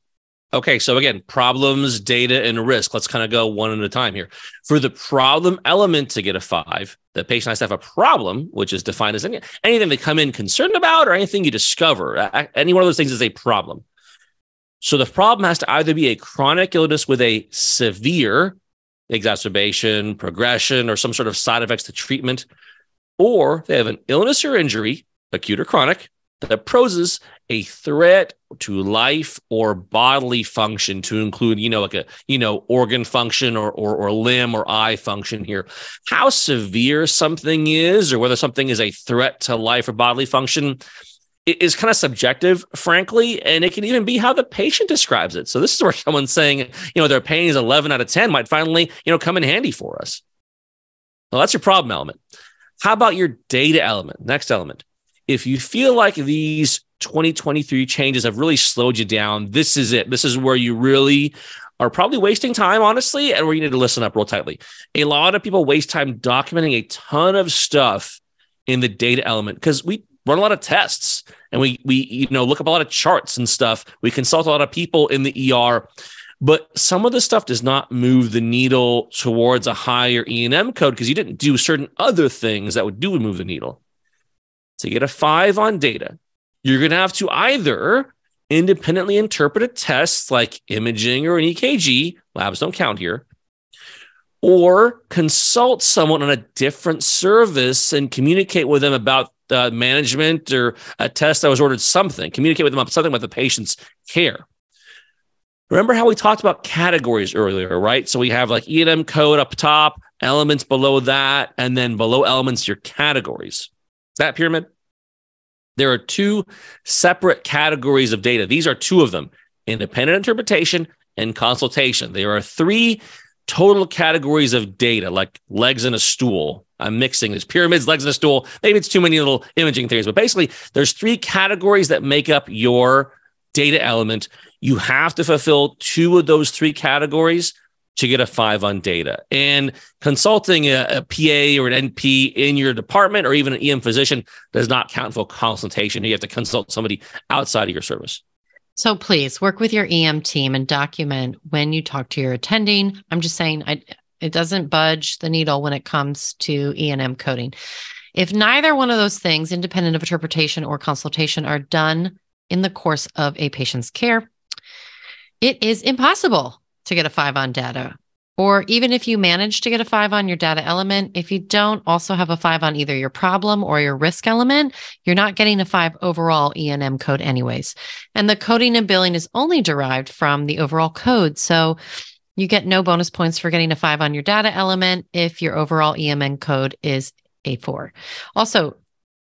Okay, so again, problems, data, and risk. Let's kind of go one at a time here. For the problem element to get a five, the patient has to have a problem, which is defined as anything they come in concerned about or anything you discover. Any one of those things is a problem. So the problem has to either be a chronic illness with a severe exacerbation, progression, or some sort of side effects to treatment, or they have an illness or injury, acute or chronic, that poses a threat to life or bodily function to include you know like a you know organ function or, or or limb or eye function here. How severe something is or whether something is a threat to life or bodily function is kind of subjective frankly and it can even be how the patient describes it. So this is where someone's saying you know their pain is 11 out of 10 might finally you know come in handy for us. Well that's your problem element. How about your data element next element if you feel like these 2023 changes have really slowed you down, this is it. This is where you really are probably wasting time, honestly, and where you need to listen up real tightly. A lot of people waste time documenting a ton of stuff in the data element because we run a lot of tests and we we you know look up a lot of charts and stuff. We consult a lot of people in the ER, but some of the stuff does not move the needle towards a higher E&M code because you didn't do certain other things that would do move the needle. To get a five on data, you're going to have to either independently interpret a test like imaging or an EKG, labs don't count here, or consult someone on a different service and communicate with them about uh, management or a test that was ordered something, communicate with them about something about the patient's care. Remember how we talked about categories earlier, right? So we have like E&M code up top, elements below that, and then below elements, your categories. That pyramid? There are two separate categories of data. These are two of them independent interpretation and consultation. There are three total categories of data, like legs in a stool. I'm mixing these pyramids, legs in a stool. Maybe it's too many little imaging theories, but basically, there's three categories that make up your data element. You have to fulfill two of those three categories to get a five on data. And consulting a, a, PA or an NP in your department or even an EM physician does not count for consultation. You have to consult somebody outside of your service. So please work with your EM team and document when you talk to your attending. I'm just saying I, it doesn't budge the needle when it comes to E&M coding. If neither one of those things, independent of interpretation or consultation, are done in the course of a patient's care, it is impossible to get a five on data. Or even if you manage to get a five on your data element, if you don't also have a five on either your problem or your risk element, you're not getting a five overall E&M code anyways. And the coding and billing is only derived from the overall code. So you get no bonus points for getting a five on your data element if your overall EMN code is a four. Also,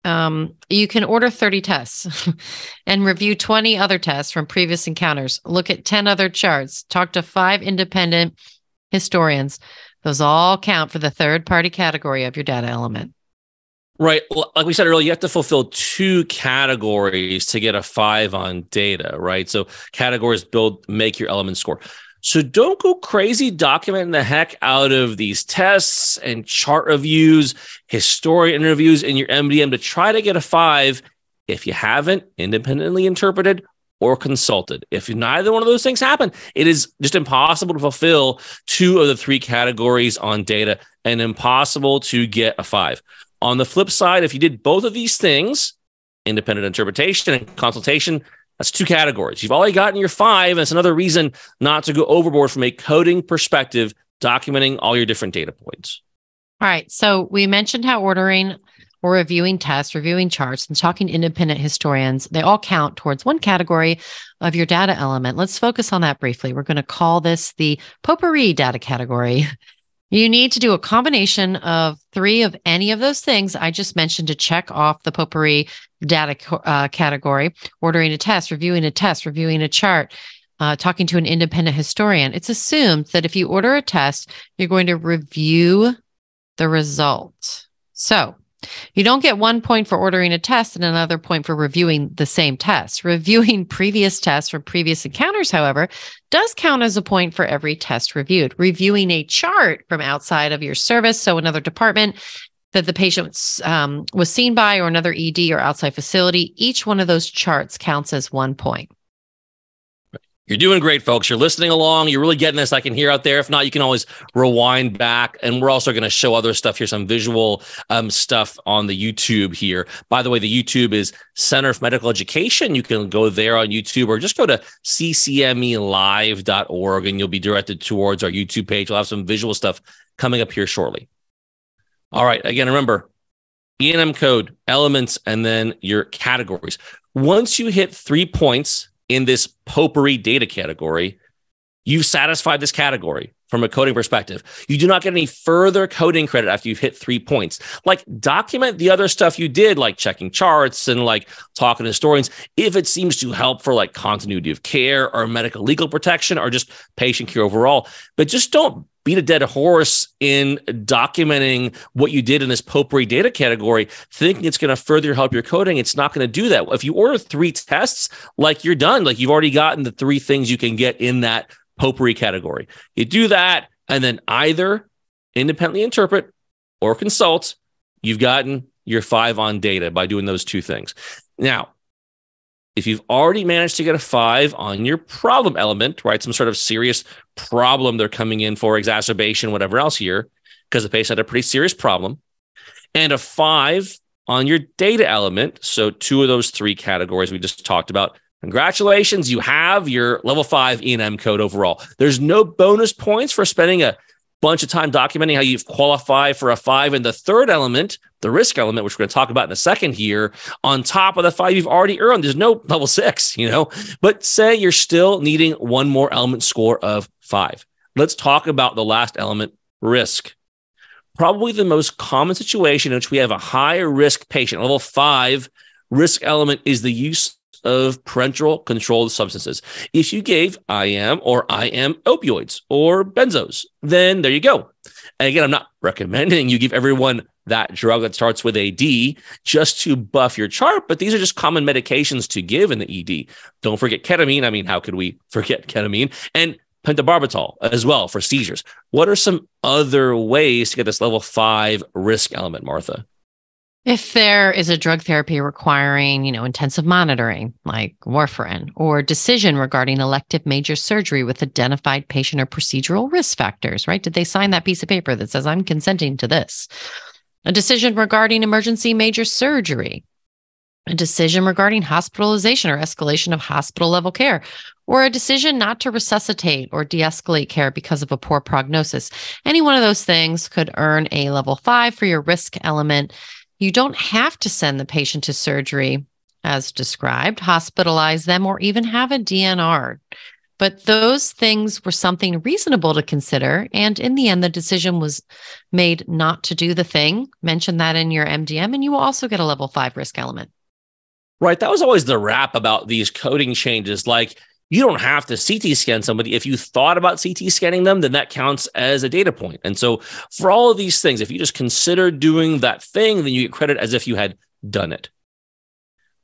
um, you can order 30 tests and review 20 other tests from previous encounters. Look at 10 other charts. Talk to five independent historians. Those all count for the third party category of your data element. Right. Like we said earlier, you have to fulfill two categories to get a five on data, right? So categories build, make your element score. So don't go crazy documenting the heck out of these tests and chart reviews, historian interviews in your MDM to try to get a five if you haven't independently interpreted or consulted. If neither one of those things happen, it is just impossible to fulfill two of the three categories on data and impossible to get a five. On the flip side, if you did both of these things, independent interpretation and consultation, that's two categories. You've already gotten your five. And it's another reason not to go overboard from a coding perspective, documenting all your different data points. All right. So we mentioned how ordering or reviewing tests, reviewing charts, and talking independent historians, they all count towards one category of your data element. Let's focus on that briefly. We're going to call this the potpourri data category. You need to do a combination of three of any of those things I just mentioned to check off the potpourri data uh, category, ordering a test, reviewing a test, reviewing a chart, uh, talking to an independent historian. It's assumed that if you order a test, you're going to review the result. So you don't get one point for ordering a test and another point for reviewing the same test. Reviewing previous tests from previous encounters, however, does count as a point for every test reviewed. Reviewing a chart from outside of your service, so another department, that the patient um, was seen by or another ED or outside facility, each one of those charts counts as one point. You're doing great, folks. You're listening along. You're really getting this. I can hear out there. If not, you can always rewind back. And we're also going to show other stuff here, some visual um, stuff on the YouTube here. By the way, the YouTube is Center for Medical Education. You can go there on YouTube or just go to ccmelive.org and you'll be directed towards our YouTube page. We'll have some visual stuff coming up here shortly. All right. Again, remember E&M code, elements, and then your categories. Once you hit three points in this potpourri data category, you've satisfied this category from a coding perspective. You do not get any further coding credit after you've hit three points. Like document the other stuff you did, like checking charts and like talking to historians, if it seems to help for like continuity of care or medical legal protection or just patient care overall. But just don't beat a dead horse in documenting what you did in this potpourri data category, thinking it's going to further help your coding. It's not going to do that. If you order three tests, like you're done, like you've already gotten the three things you can get in that potpourri category. You do that, and then either independently interpret or consult, you've gotten your five on data by doing those two things. Now, if you've already managed to get a five on your problem element, right? Some sort of serious problem they're coming in for, exacerbation, whatever else here, because the patient had a pretty serious problem, and a five on your data element. So, two of those three categories we just talked about. Congratulations, you have your level five E&M code overall. There's no bonus points for spending a bunch of time documenting how you've qualified for a five. And the third element, the risk element, which we're going to talk about in a second here, on top of the five you've already earned, there's no level six, you know, but say you're still needing one more element score of five. Let's talk about the last element, risk. Probably the most common situation in which we have a high risk patient, level five risk element is the use of parenteral controlled substances. If you gave IV or IM opioids or benzos, then there you go. And again, I'm not recommending you give everyone that drug that starts with a D just to buff your chart, but these are just common medications to give in the ED. Don't forget ketamine. I mean, how could we forget ketamine? And pentobarbital as well for seizures. What are some other ways to get this level five risk element, Martha? If there is a drug therapy requiring, you know, intensive monitoring like warfarin or decision regarding elective major surgery with identified patient or procedural risk factors, right? Did they sign that piece of paper that says I'm consenting to this? A decision regarding emergency major surgery, a decision regarding hospitalization or escalation of hospital level care, or a decision not to resuscitate or de escalate care because of a poor prognosis. Any one of those things could earn a level five for your risk element you don't have to send the patient to surgery as described, hospitalize them, or even have a DNR. But those things were something reasonable to consider. And in the end, the decision was made not to do the thing. Mention that in your MDM, and you will also get a level five risk element. Right. That was always the rap about these coding changes. Like, you don't have to CT scan somebody. If you thought about CT scanning them, then that counts as a data point. And so for all of these things, if you just consider doing that thing, then you get credit as if you had done it.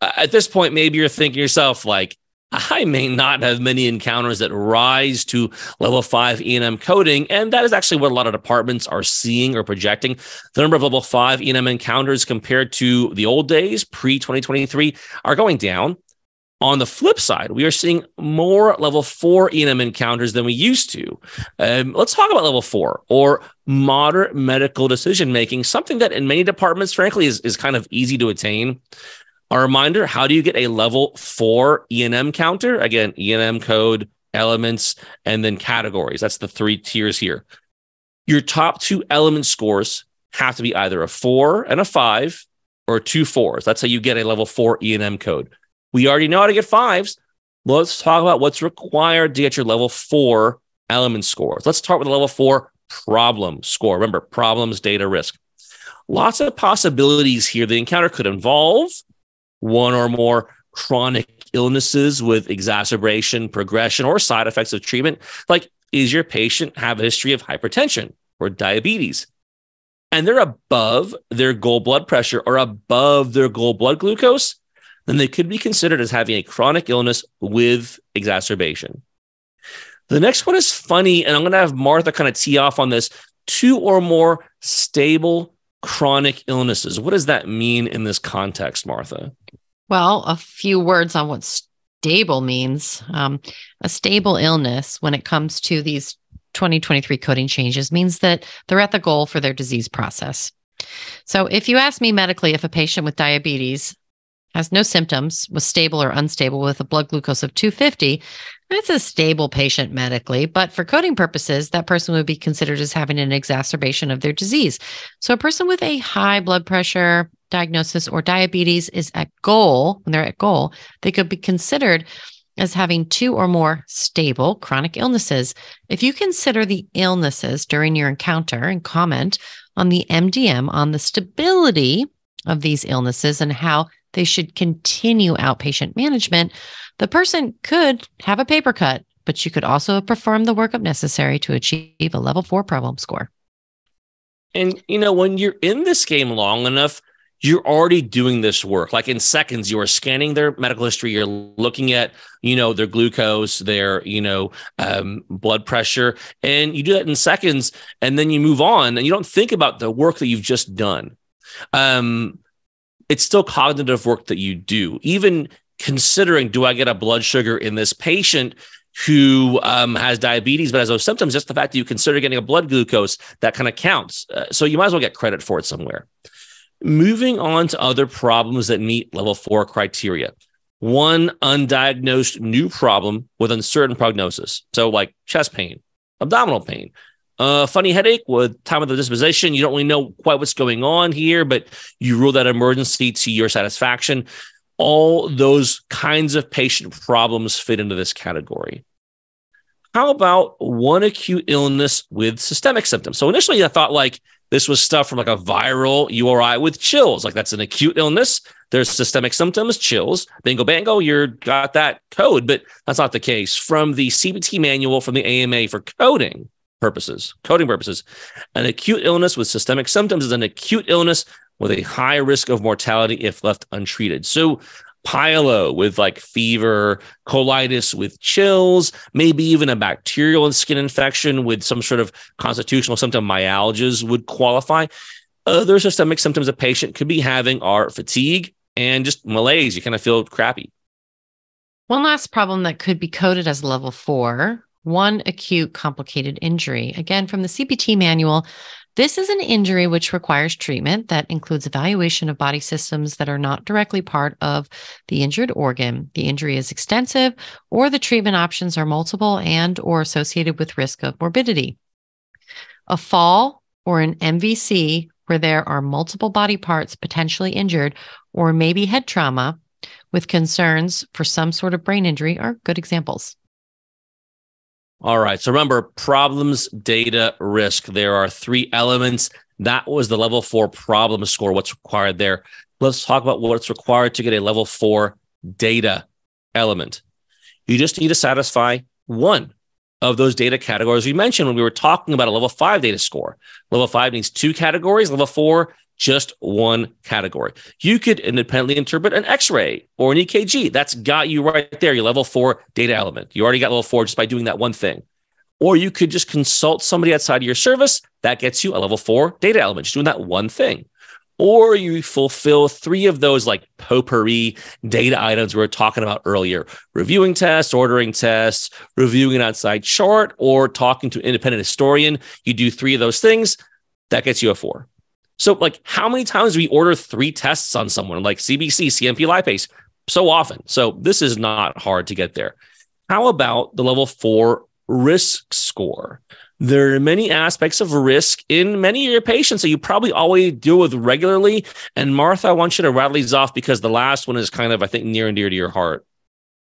At this point, maybe you're thinking yourself, like, I may not have many encounters that rise to level five E&M coding. And that is actually what a lot of departments are seeing or projecting. The number of level five E&M encounters compared to the old days, pre 2023, are going down. On the flip side, we are seeing more level four E&M encounters than we used to. Um, let's talk about level four or moderate medical decision making, something that in many departments, frankly, is, is kind of easy to attain. A reminder how do you get a level four E&M counter? Again, E&M code, elements, and then categories. That's the three tiers here. Your top two element scores have to be either a four and a five or two fours. That's how you get a level four E&M code. We already know how to get fives. Let's talk about what's required to get your level four element scores. Let's start with level four problem score. Remember, problems, data, risk. Lots of possibilities here. The encounter could involve one or more chronic illnesses with exacerbation, progression, or side effects of treatment. Like, is your patient have a history of hypertension or diabetes? And they're above their goal blood pressure or above their goal blood glucose then they could be considered as having a chronic illness with exacerbation. The next one is funny, and I'm going to have Martha kind of tee off on this two or more stable chronic illnesses. What does that mean in this context, Martha? Well, a few words on what stable means. Um, a stable illness, when it comes to these 2023 coding changes, means that they're at the goal for their disease process. So, if you ask me medically if a patient with diabetes has no symptoms, was stable or unstable with a blood glucose of 250, that's a stable patient medically. But for coding purposes, that person would be considered as having an exacerbation of their disease. So a person with a high blood pressure diagnosis or diabetes is at goal, when they're at goal, they could be considered as having two or more stable chronic illnesses. If you consider the illnesses during your encounter and comment on the MDM on the stability of these illnesses and how they should continue outpatient management, the person could have a paper cut, but you could also perform the workup necessary to achieve a level four problem score. And, you know, when you're in this game long enough, you're already doing this work. Like in seconds, you are scanning their medical history. You're looking at, you know, their glucose, their, you know, um, blood pressure, and you do that in seconds. And then you move on and you don't think about the work that you've just done. Um, it's still cognitive work that you do. Even considering, do I get a blood sugar in this patient who um, has diabetes but has those symptoms? Just the fact that you consider getting a blood glucose, that kind of counts. Uh, so you might as well get credit for it somewhere. Moving on to other problems that meet level four criteria. One undiagnosed new problem with uncertain prognosis. So, like chest pain, abdominal pain, uh, funny headache with time of the disposition. You don't really know quite what's going on here, but you rule that emergency to your satisfaction. All those kinds of patient problems fit into this category. How about one acute illness with systemic symptoms? So initially I thought like this was stuff from like a viral URI with chills. Like that's an acute illness. There's systemic symptoms, chills, bingo bango, you're got that code, but that's not the case. From the CPT manual from the AMA for coding, purposes, coding purposes. An acute illness with systemic symptoms is an acute illness with a high risk of mortality if left untreated. So pyelo with like fever, colitis with chills, maybe even a bacterial and skin infection with some sort of constitutional symptom, myalgias would qualify. Other systemic symptoms a patient could be having are fatigue and just malaise. You kind of feel crappy. One last problem that could be coded as level four one acute complicated injury. Again, from the CPT manual, this is an injury which requires treatment that includes evaluation of body systems that are not directly part of the injured organ. The injury is extensive or the treatment options are multiple and or associated with risk of morbidity. A fall or an MVC where there are multiple body parts potentially injured or maybe head trauma with concerns for some sort of brain injury are good examples. All right. So remember problems, data, risk. There are three elements. That was the level four problem score, what's required there. Let's talk about what's required to get a level four data element. You just need to satisfy one of those data categories we mentioned when we were talking about a level five data score. Level five needs two categories, level four, just one category. You could independently interpret an X ray or an EKG. That's got you right there, your level four data element. You already got level four just by doing that one thing. Or you could just consult somebody outside of your service. That gets you a level four data element, just doing that one thing. Or you fulfill three of those like potpourri data items we were talking about earlier reviewing tests, ordering tests, reviewing an outside chart, or talking to an independent historian. You do three of those things, that gets you a four. So, like, how many times do we order three tests on someone like CBC, CMP, lipase? So often. So, this is not hard to get there. How about the level four risk score? There are many aspects of risk in many of your patients that you probably always deal with regularly. And Martha, I want you to rattle these off because the last one is kind of, I think, near and dear to your heart.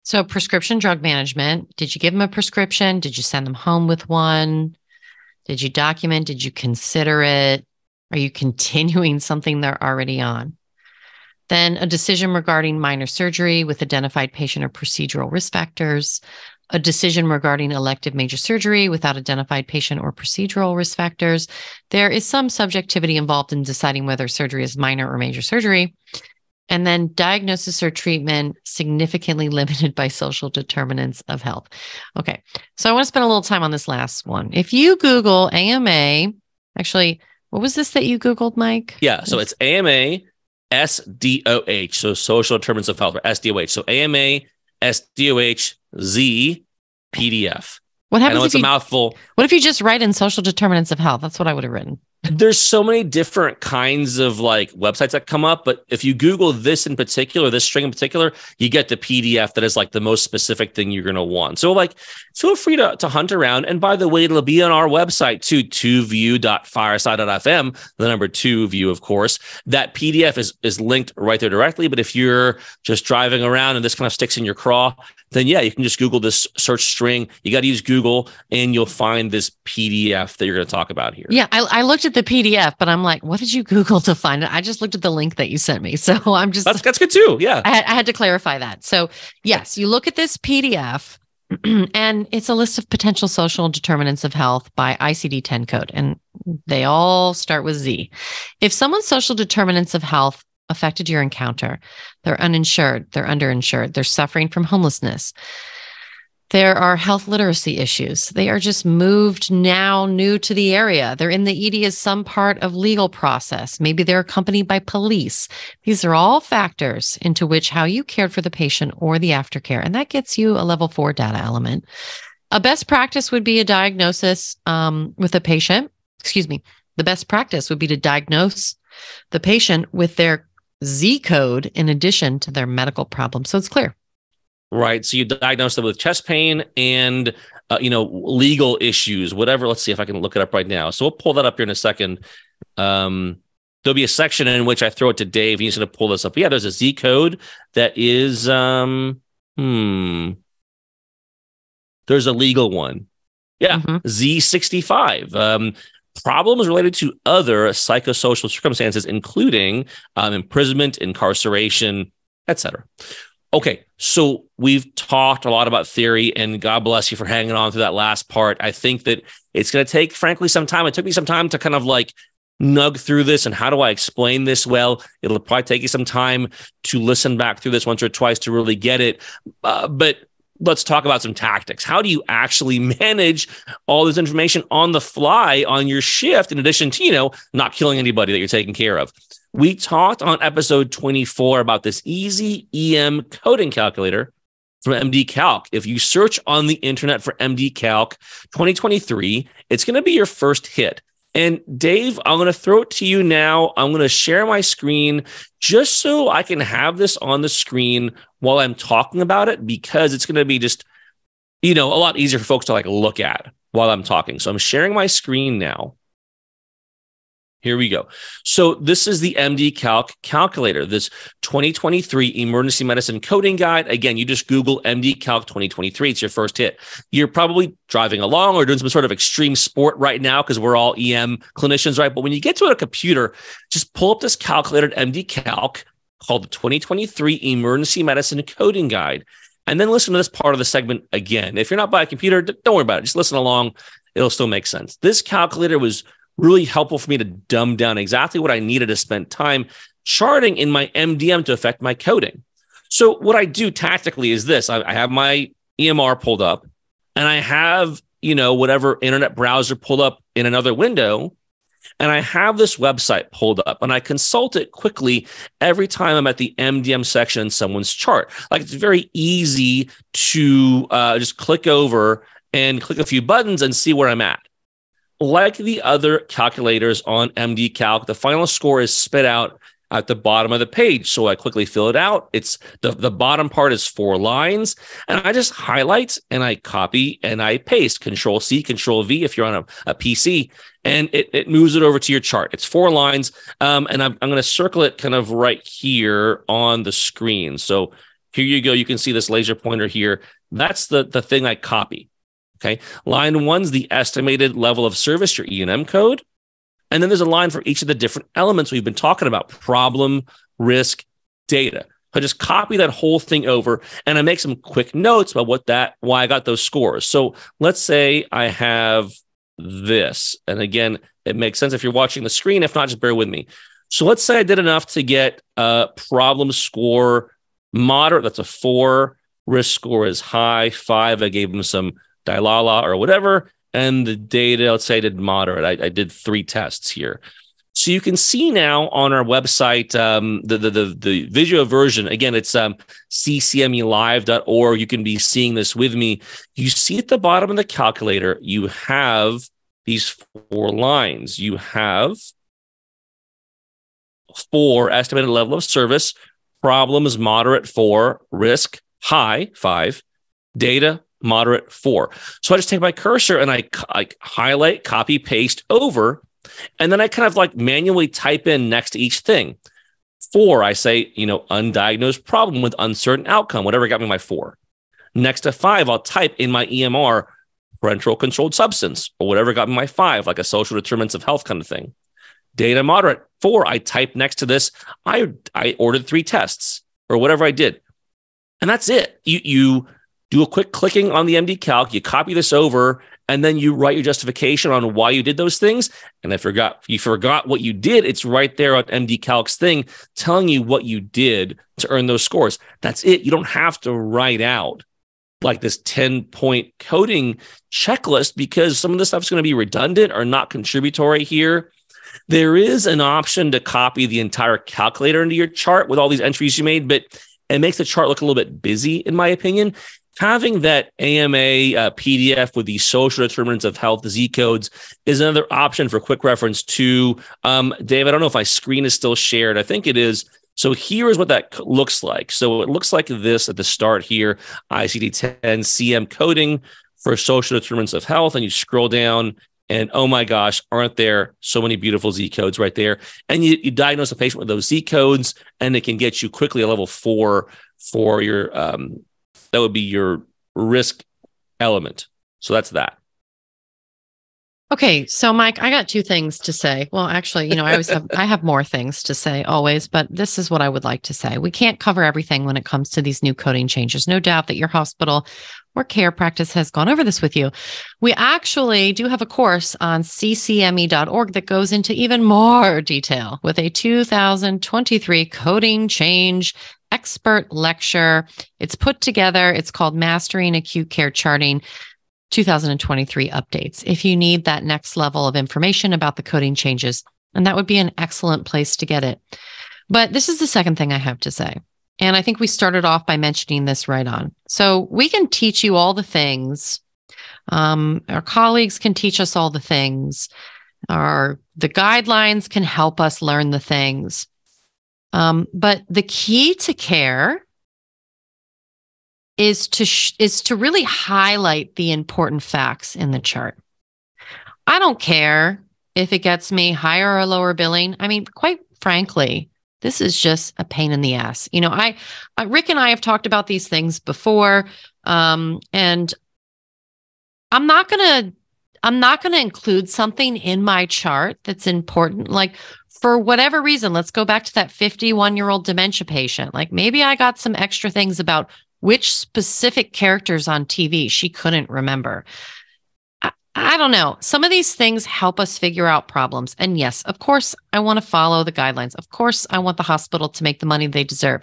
So, prescription drug management. Did you give them a prescription? Did you send them home with one? Did you document? Did you consider it? Are you continuing something they're already on? Then a decision regarding minor surgery with identified patient or procedural risk factors, a decision regarding elective major surgery without identified patient or procedural risk factors. There is some subjectivity involved in deciding whether surgery is minor or major surgery. And then diagnosis or treatment significantly limited by social determinants of health. Okay. So I want to spend a little time on this last one. If you Google AMA, actually, what was this that you Googled, Mike? Yeah. So it's AMA SDOH. So social determinants of health or SDOH. So AMA SDOH Z PDF. What happens? I know it's if a you, mouthful. What if you just write in social determinants of health? That's what I would have written there's so many different kinds of like websites that come up but if you google this in particular this string in particular you get the pdf that is like the most specific thing you're going to want so like feel free to, to hunt around and by the way it'll be on our website too 2view.fireside.fm the number two view of course that pdf is is linked right there directly but if you're just driving around and this kind of sticks in your craw then yeah you can just google this search string you got to use google and you'll find this pdf that you're going to talk about here yeah I, I looked at the PDF, but I'm like, what did you Google to find it? I just looked at the link that you sent me. So I'm just that's, that's good too. Yeah. I I had to clarify that. So, yes, you look at this PDF and it's a list of potential social determinants of health by ICD 10 code, and they all start with Z. If someone's social determinants of health affected your encounter, they're uninsured, they're underinsured, they're suffering from homelessness, there are health literacy issues. They are just moved now new to the area. They're in the ED as some part of legal process. Maybe they're accompanied by police. These are all factors into which how you cared for the patient or the aftercare. And that gets you a level four data element. A best practice would be a diagnosis um, with a patient. Excuse me. The best practice would be to diagnose the patient with their Z code in addition to their medical problem. So it's clear right? So you diagnose them with chest pain and uh, you know legal issues, whatever. Let's see if I can look it up right now. So we'll pull that up here in a second. Um, there'll be a section in which I throw it to Dave. He's going to pull this up. But yeah, there's a Z code that is um, hmm. There's a legal one. Yeah, mm-hmm. Z65. Um, problems related to other psychosocial circumstances, including um, imprisonment, incarceration, etc. Okay, so we've talked a lot about theory, and God bless you for hanging on through that last part. I think that it's going to take, frankly, some time. It took me some time to kind of like nug through this and how do I explain this well. It'll probably take you some time to listen back through this once or twice to really get it. Uh, but let's talk about some tactics. How do you actually manage all this information on the fly on your shift, in addition to, you know, not killing anybody that you're taking care of? We talked on episode 24 about this easy EM coding calculator from MDCalc. If you search on the internet for MDCalc 2023, it's going to be your first hit. And Dave, I'm going to throw it to you now. I'm going to share my screen just so I can have this on the screen while I'm talking about it because it's going to be just, you know, a lot easier for folks to like look at while I'm talking. So I'm sharing my screen now. Here we go. So this is the MDCalc calculator, this 2023 emergency medicine coding guide. Again, you just Google MDCalc 2023. It's your first hit. You're probably driving along or doing some sort of extreme sport right now because we're all EM clinicians, right? But when you get to a computer, just pull up this calculator at MDCalc called the 2023 Emergency Medicine Coding Guide. And then listen to this part of the segment again. If you're not by a computer, don't worry about it. Just listen along. It'll still make sense. This calculator was really helpful for me to dumb down exactly what I needed to spend time charting in my MDM to affect my coding. So what I do tactically is this: I, have my EMR pulled up, and I have you know whatever internet browser pulled up in another window, and I have this website pulled up, and I consult it quickly every time I'm at the MDM section in someone's chart. Like it's very easy to uh, just click over and click a few buttons and see where I'm at like the other calculators on MDCalc, the final score is spit out at the bottom of the page. So I quickly fill it out. It's the, the bottom part is four lines, and I just highlight and I copy and I paste Control C, Control V if you're on a, a PC, and it, it moves it over to your chart. It's four lines, um, and I'm, I'm going to circle it kind of right here on the screen. So here you go. You can see this laser pointer here. That's the, the thing I copy. Okay. Line one's the estimated level of service, your E&M code. And then there's a line for each of the different elements we've been talking about problem, risk, data. I just copy that whole thing over and I make some quick notes about what that, why I got those scores. So let's say I have this. And again, it makes sense if you're watching the screen. If not, just bear with me. So let's say I did enough to get a problem score moderate. That's a four. Risk score is high, five. I gave them some Dilaudid or whatever. And the data, let's say did moderate. I, I did three tests here. So you can see now on our website um, the, the, the the visual version. Again, it's um, ccmelive.org. You can be seeing this with me. You see at the bottom of the calculator, you have these four lines. You have four estimated level of service, problems moderate four, risk high five, data moderate four. So I just take my cursor and I like highlight, copy, paste over, and then I kind of like manually type in next to each thing. Four, I say, you know, undiagnosed problem with uncertain outcome, whatever got me my four. Next to five, I'll type in my EMR parenteral controlled substance or whatever got me my five, like a social determinants of health kind of thing. Data moderate, four, I type next to this. I I ordered three tests or whatever I did. And that's it. You you do a quick clicking on the MDCalc, you copy this over, and then you write your justification on why you did those things. And I forgot you forgot what you did. It's right there on MDCalc's thing telling you what you did to earn those scores. That's it. You don't have to write out like this 10 point coding checklist because some of this stuff is going to be redundant or not contributory here. There is an option to copy the entire calculator into your chart with all these entries you made, but it makes the chart look a little bit busy, in my opinion having that AMA uh, PDF with the social determinants of health Z codes is another option for quick reference to um, Dave. I don't know if my screen is still shared. I think it is. So here is what that looks like. So it looks like this at the start here ICD 10 CM coding for social determinants of health. And you scroll down, and oh my gosh, aren't there so many beautiful Z codes right there? And you, you diagnose a patient with those Z codes, and it can get you quickly a level four for your um, that would be your risk element. So that's that. Okay, so Mike, I got two things to say. Well, actually, you know, I always have I have more things to say always, but this is what I would like to say. We can't cover everything when it comes to these new coding changes. No doubt that your hospital or care practice has gone over this with you. We actually do have a course on ccme.org that goes into even more detail with a 2023 coding change expert lecture. It's put together, it's called Mastering Acute Care Charting. 2023 updates if you need that next level of information about the coding changes. And that would be an excellent place to get it. But this is the second thing I have to say. And I think we started off by mentioning this right on. So we can teach you all the things. Um, our colleagues can teach us all the things. Our the guidelines can help us learn the things. Um, but the key to care is to sh- is to really highlight the important facts in the chart. I don't care if it gets me higher or lower billing. I mean, quite frankly, this is just a pain in the ass. You know, I, I Rick and I have talked about these things before, um, and I'm not gonna I'm not gonna include something in my chart that's important. Like for whatever reason, let's go back to that 51 year old dementia patient. Like maybe I got some extra things about which specific characters on TV she couldn't remember. I don't know. Some of these things help us figure out problems. And yes, of course, I want to follow the guidelines. Of course, I want the hospital to make the money they deserve.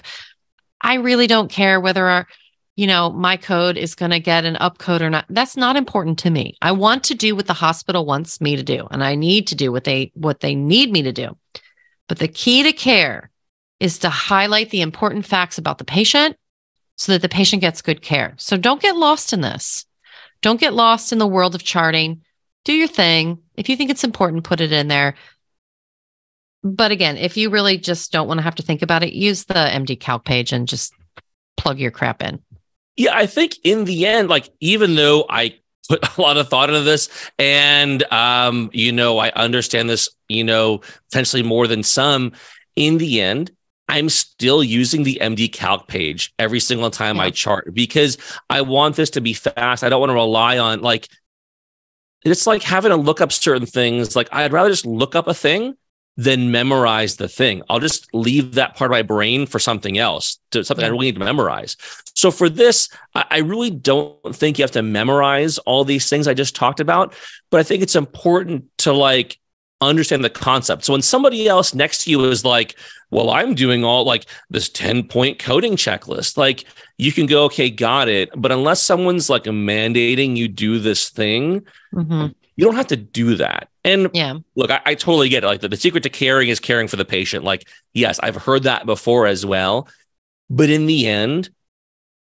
I really don't care whether our, you know, my code is going to get an upcode or not. That's not important to me. I want to do what the hospital wants me to do, and I need to do what they what they need me to do. But the key to care is to highlight the important facts about the patient so that the patient gets good care. So don't get lost in this. Don't get lost in the world of charting. Do your thing. If you think it's important, put it in there. But again, if you really just don't want to have to think about it, use the MDCalc page and just plug your crap in. Yeah, I think in the end, like even though I put a lot of thought into this and um, you know, I understand this, you know, potentially more than some, in the end, I'm still using the MDCalc page every single time yeah. I chart because I want this to be fast. I don't want to rely on like it's like having to look up certain things. Like I'd rather just look up a thing than memorize the thing. I'll just leave that part of my brain for something else, to something. I really need to memorize. So for this, I really don't think you have to memorize all these things I just talked about, but I think it's important to like understand the concept. So when somebody else next to you is like, well, I'm doing all like this 10 point coding checklist. Like you can go, okay, got it. But unless someone's like mandating you do this thing, mm-hmm. you don't have to do that. And yeah, look, I, I totally get it. Like the, the secret to caring is caring for the patient. Like, yes, I've heard that before as well. But in the end,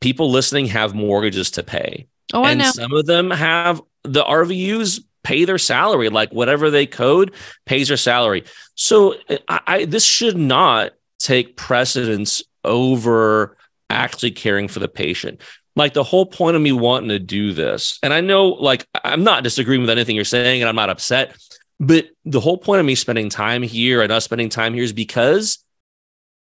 people listening have mortgages to pay. Oh, and I know. Some of them have the RVUs pay their salary, like whatever they code pays their salary. So I, I this should not take precedence over actually caring for the patient. Like the whole point of me wanting to do this, and I know like I'm not disagreeing with anything you're saying, and I'm not upset, but the whole point of me spending time here and us spending time here is because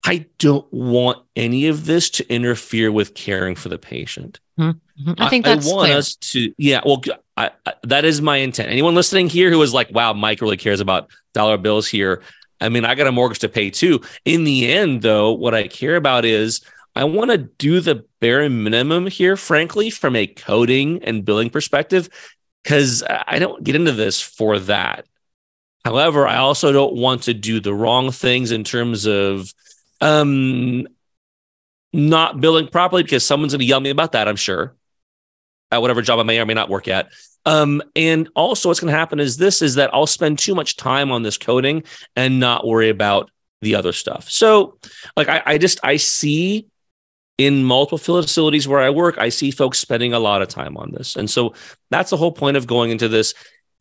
I don't want any of this to interfere with caring for the patient. Mm-hmm. I think that's I want clear. us to, yeah. Well, I, I, that is my intent. Anyone listening here who is like, "Wow, Mike really cares about dollar bills here." I mean, I got a mortgage to pay too. In the end, though, what I care about is I want to do the bare minimum here, frankly, from a coding and billing perspective, because I don't get into this for that. However, I also don't want to do the wrong things in terms of um, not billing properly because someone's going to yell me about that, I'm sure, at whatever job I may or may not work at. Um, and also, what's going to happen is this is that I'll spend too much time on this coding and not worry about the other stuff. So, like, I, I just I see in multiple facilities where I work, I see folks spending a lot of time on this. And so that's the whole point of going into this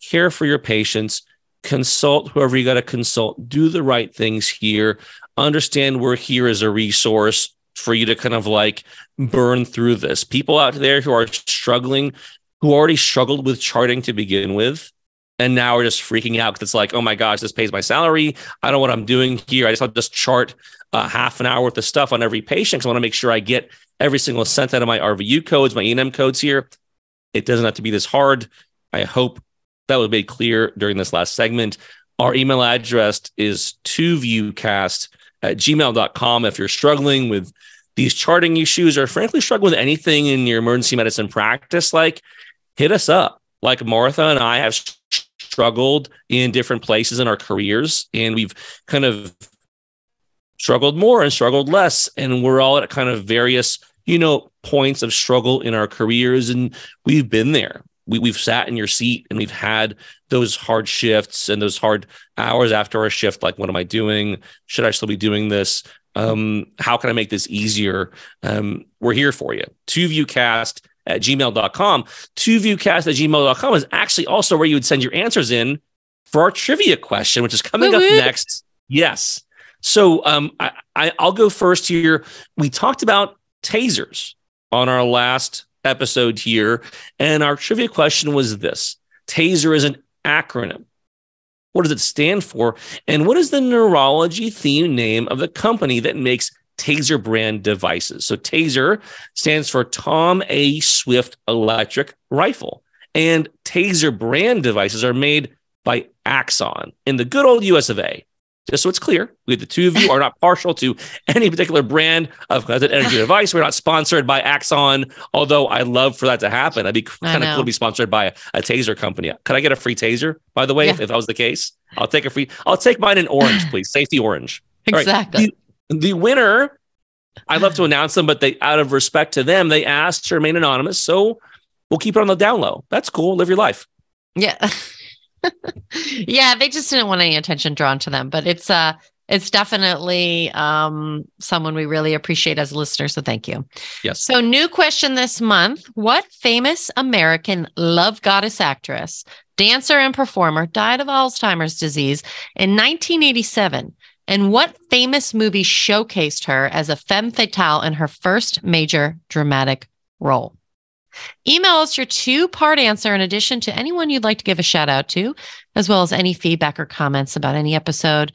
care for your patients, consult whoever you got to consult, do the right things here, understand we're here as a resource for you to kind of like burn through this. People out there who are struggling, who already struggled with charting to begin with, and now are just freaking out because it's like, oh my gosh, this pays my salary. I don't know what I'm doing here. I just have to just chart uh, half an hour worth of stuff on every patient because I want to make sure I get every single cent out of my RVU codes, my E&M codes here. It doesn't have to be this hard. I hope that was made clear during this last segment. Our email address is 2viewcast at gmail.com if you're struggling with these charting issues or frankly struggling with anything in your emergency medicine practice, like hit us up. Like Martha and I have struggled in different places in our careers, and we've kind of struggled more and struggled less. And we're all at kind of various, you know, points of struggle in our careers. And we've been there. We, we've sat in your seat and we've had those hard shifts and those hard hours after our shift. Like, what am I doing? Should I still be doing this? Um, how can I make this easier? Um, we're here for you. TwoViewCast at gmail.com. TwoViewCast at gmail.com is actually also where you would send your answers in for our trivia question, which is coming up next. Yes. So um, I, I, I'll go first here. We talked about tasers on our last episode here, and our trivia question was this: Taser is an acronym. What does it stand for? And what is the neurology theme name of the company that makes Taser brand devices? So Taser stands for Tom A. Swift Electric Rifle. And Taser brand devices are made by Axon in the good old US of A just so it's clear, we the two of you are not partial to any particular brand of energy device. We're not sponsored by Axon, although I love for that to happen. I'd be kind of cool to be sponsored by a, a, taser company. Could I get a free taser, by the way, yeah. if, if, that was the case? I'll take a free, I'll take mine in orange, please. Safety orange. Exactly. Right. The, winner, I'd love to announce them, but they, out of respect to them, they asked to remain anonymous. So we'll keep it on the down low. That's cool. Live your life. Yeah. yeah, they just didn't want any attention drawn to them, but it's uh it's definitely um, someone we really appreciate as listeners. So thank you. Yes. So, new question this month What famous American love goddess actress, dancer, and performer died of Alzheimer's disease in 1987? And what famous movie showcased her as a femme fatale in her first major dramatic role? Email us your two part answer in addition to anyone you'd like to give a shout out to, as well as any feedback or comments about any episode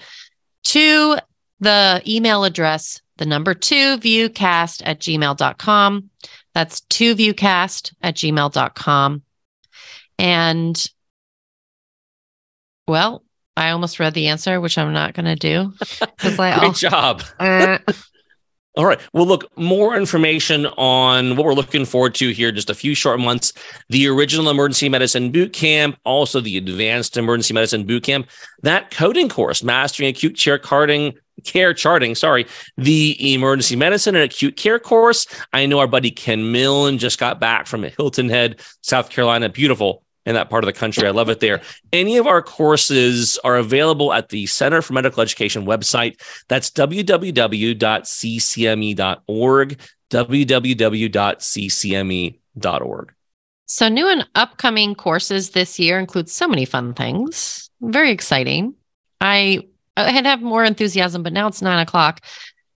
to the email address, the number two viewcast at gmail.com. That's two viewcast at gmail.com. And well, I almost read the answer, which I'm not going to do. Great job. Uh, all right. Well, look, more information on what we're looking forward to here, just a few short months. The original emergency medicine boot camp, also the advanced emergency medicine boot camp, that coding course, mastering acute care charting, care charting, sorry, the emergency medicine and acute care course. I know our buddy Ken Millen just got back from Hilton Head, South Carolina. Beautiful in that part of the country. I love it there. Any of our courses are available at the Center for Medical Education website. That's www.ccme.org, www.ccme.org. So, new and upcoming courses this year include so many fun things. Very exciting. I had have more enthusiasm, but now it's nine o'clock.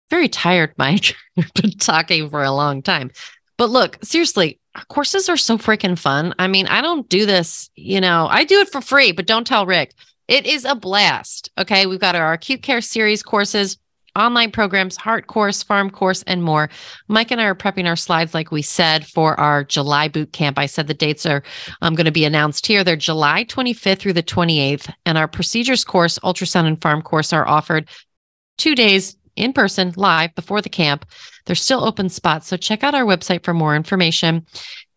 Very tired, Mike. been talking for a long time. But look, seriously, courses are so freaking fun. I mean, I don't do this, you know, I do it for free, but don't tell Rick. It is a blast. Okay. We've got our acute care series courses, online programs, heart course, farm course, and more. Mike and I are prepping our slides, like we said, for our July boot camp. I said the dates are um, going to be announced here. They're July 25th through the 28th. And our procedures course, ultrasound and farm course are offered two days in person live before the camp. There's still open spots. So check out our website for more information.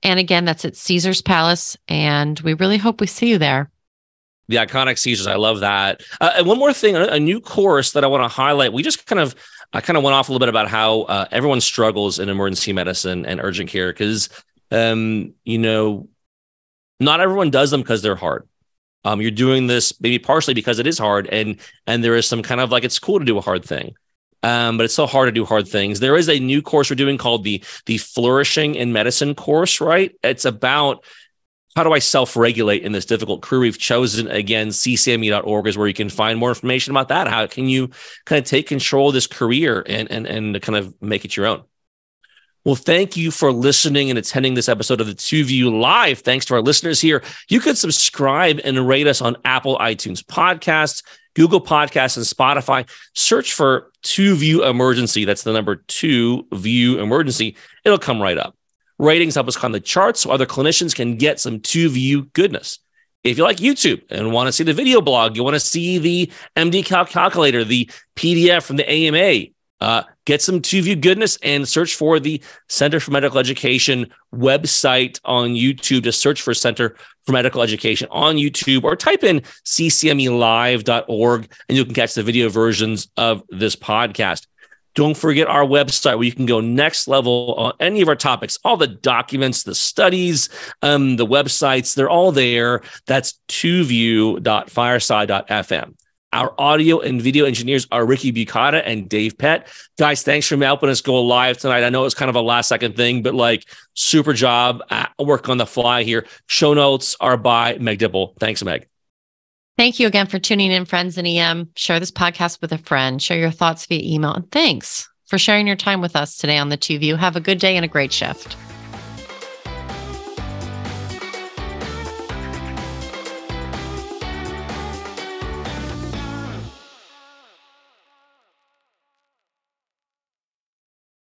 And again, that's at Caesars Palace. And we really hope we see you there. The iconic Caesars. I love that. Uh, and one more thing, a, new course that I want to highlight. We just kind of, I kind of went off a little bit about how uh, everyone struggles in emergency medicine and urgent care because, um, you know, not everyone does them because they're hard. Um, you're doing this maybe partially because it is hard, and and there is some kind of like it's cool to do a hard thing um, but it's so hard to do hard things. There is a new course we're doing called the the Flourishing in Medicine course. Right? It's about how do I self regulate in this difficult career we've chosen? Again, ccme.org is where you can find more information about that. How can you kind of take control of this career and and and kind of make it your own? Well, thank you for listening and attending this episode of the Two View Live. Thanks to our listeners here. You could subscribe and rate us on Apple iTunes Podcasts. Google Podcasts, and Spotify. Search for Two View Emergency. That's the number two View Emergency. It'll come right up. Ratings help us climb the charts so other clinicians can get some Two View goodness. If you like YouTube and want to see the video blog, you want to see the MDCalc calculator, the PDF from the AMA, uh, get some 2View goodness and search for the Center for Medical Education website on YouTube. Just search for Center for Medical Education on YouTube or type in ccmelive.org and you can catch the video versions of this podcast. Don't forget our website where you can go next level on any of our topics, all the documents, the studies, um, the websites, they're all there. That's 2view.fireside.fm. Our audio and video engineers are Ricky Bucata and Dave Pett. Guys, thanks for helping us go live tonight. I know it's kind of a last second thing, but like super job. work on the fly here. Show notes are by Meg Dipple. Thanks, Meg. Thank you again for tuning in, friends in EM. Share this podcast with a friend. Share your thoughts via email. And thanks for sharing your time with us today on the 2View. Have a good day and a great shift.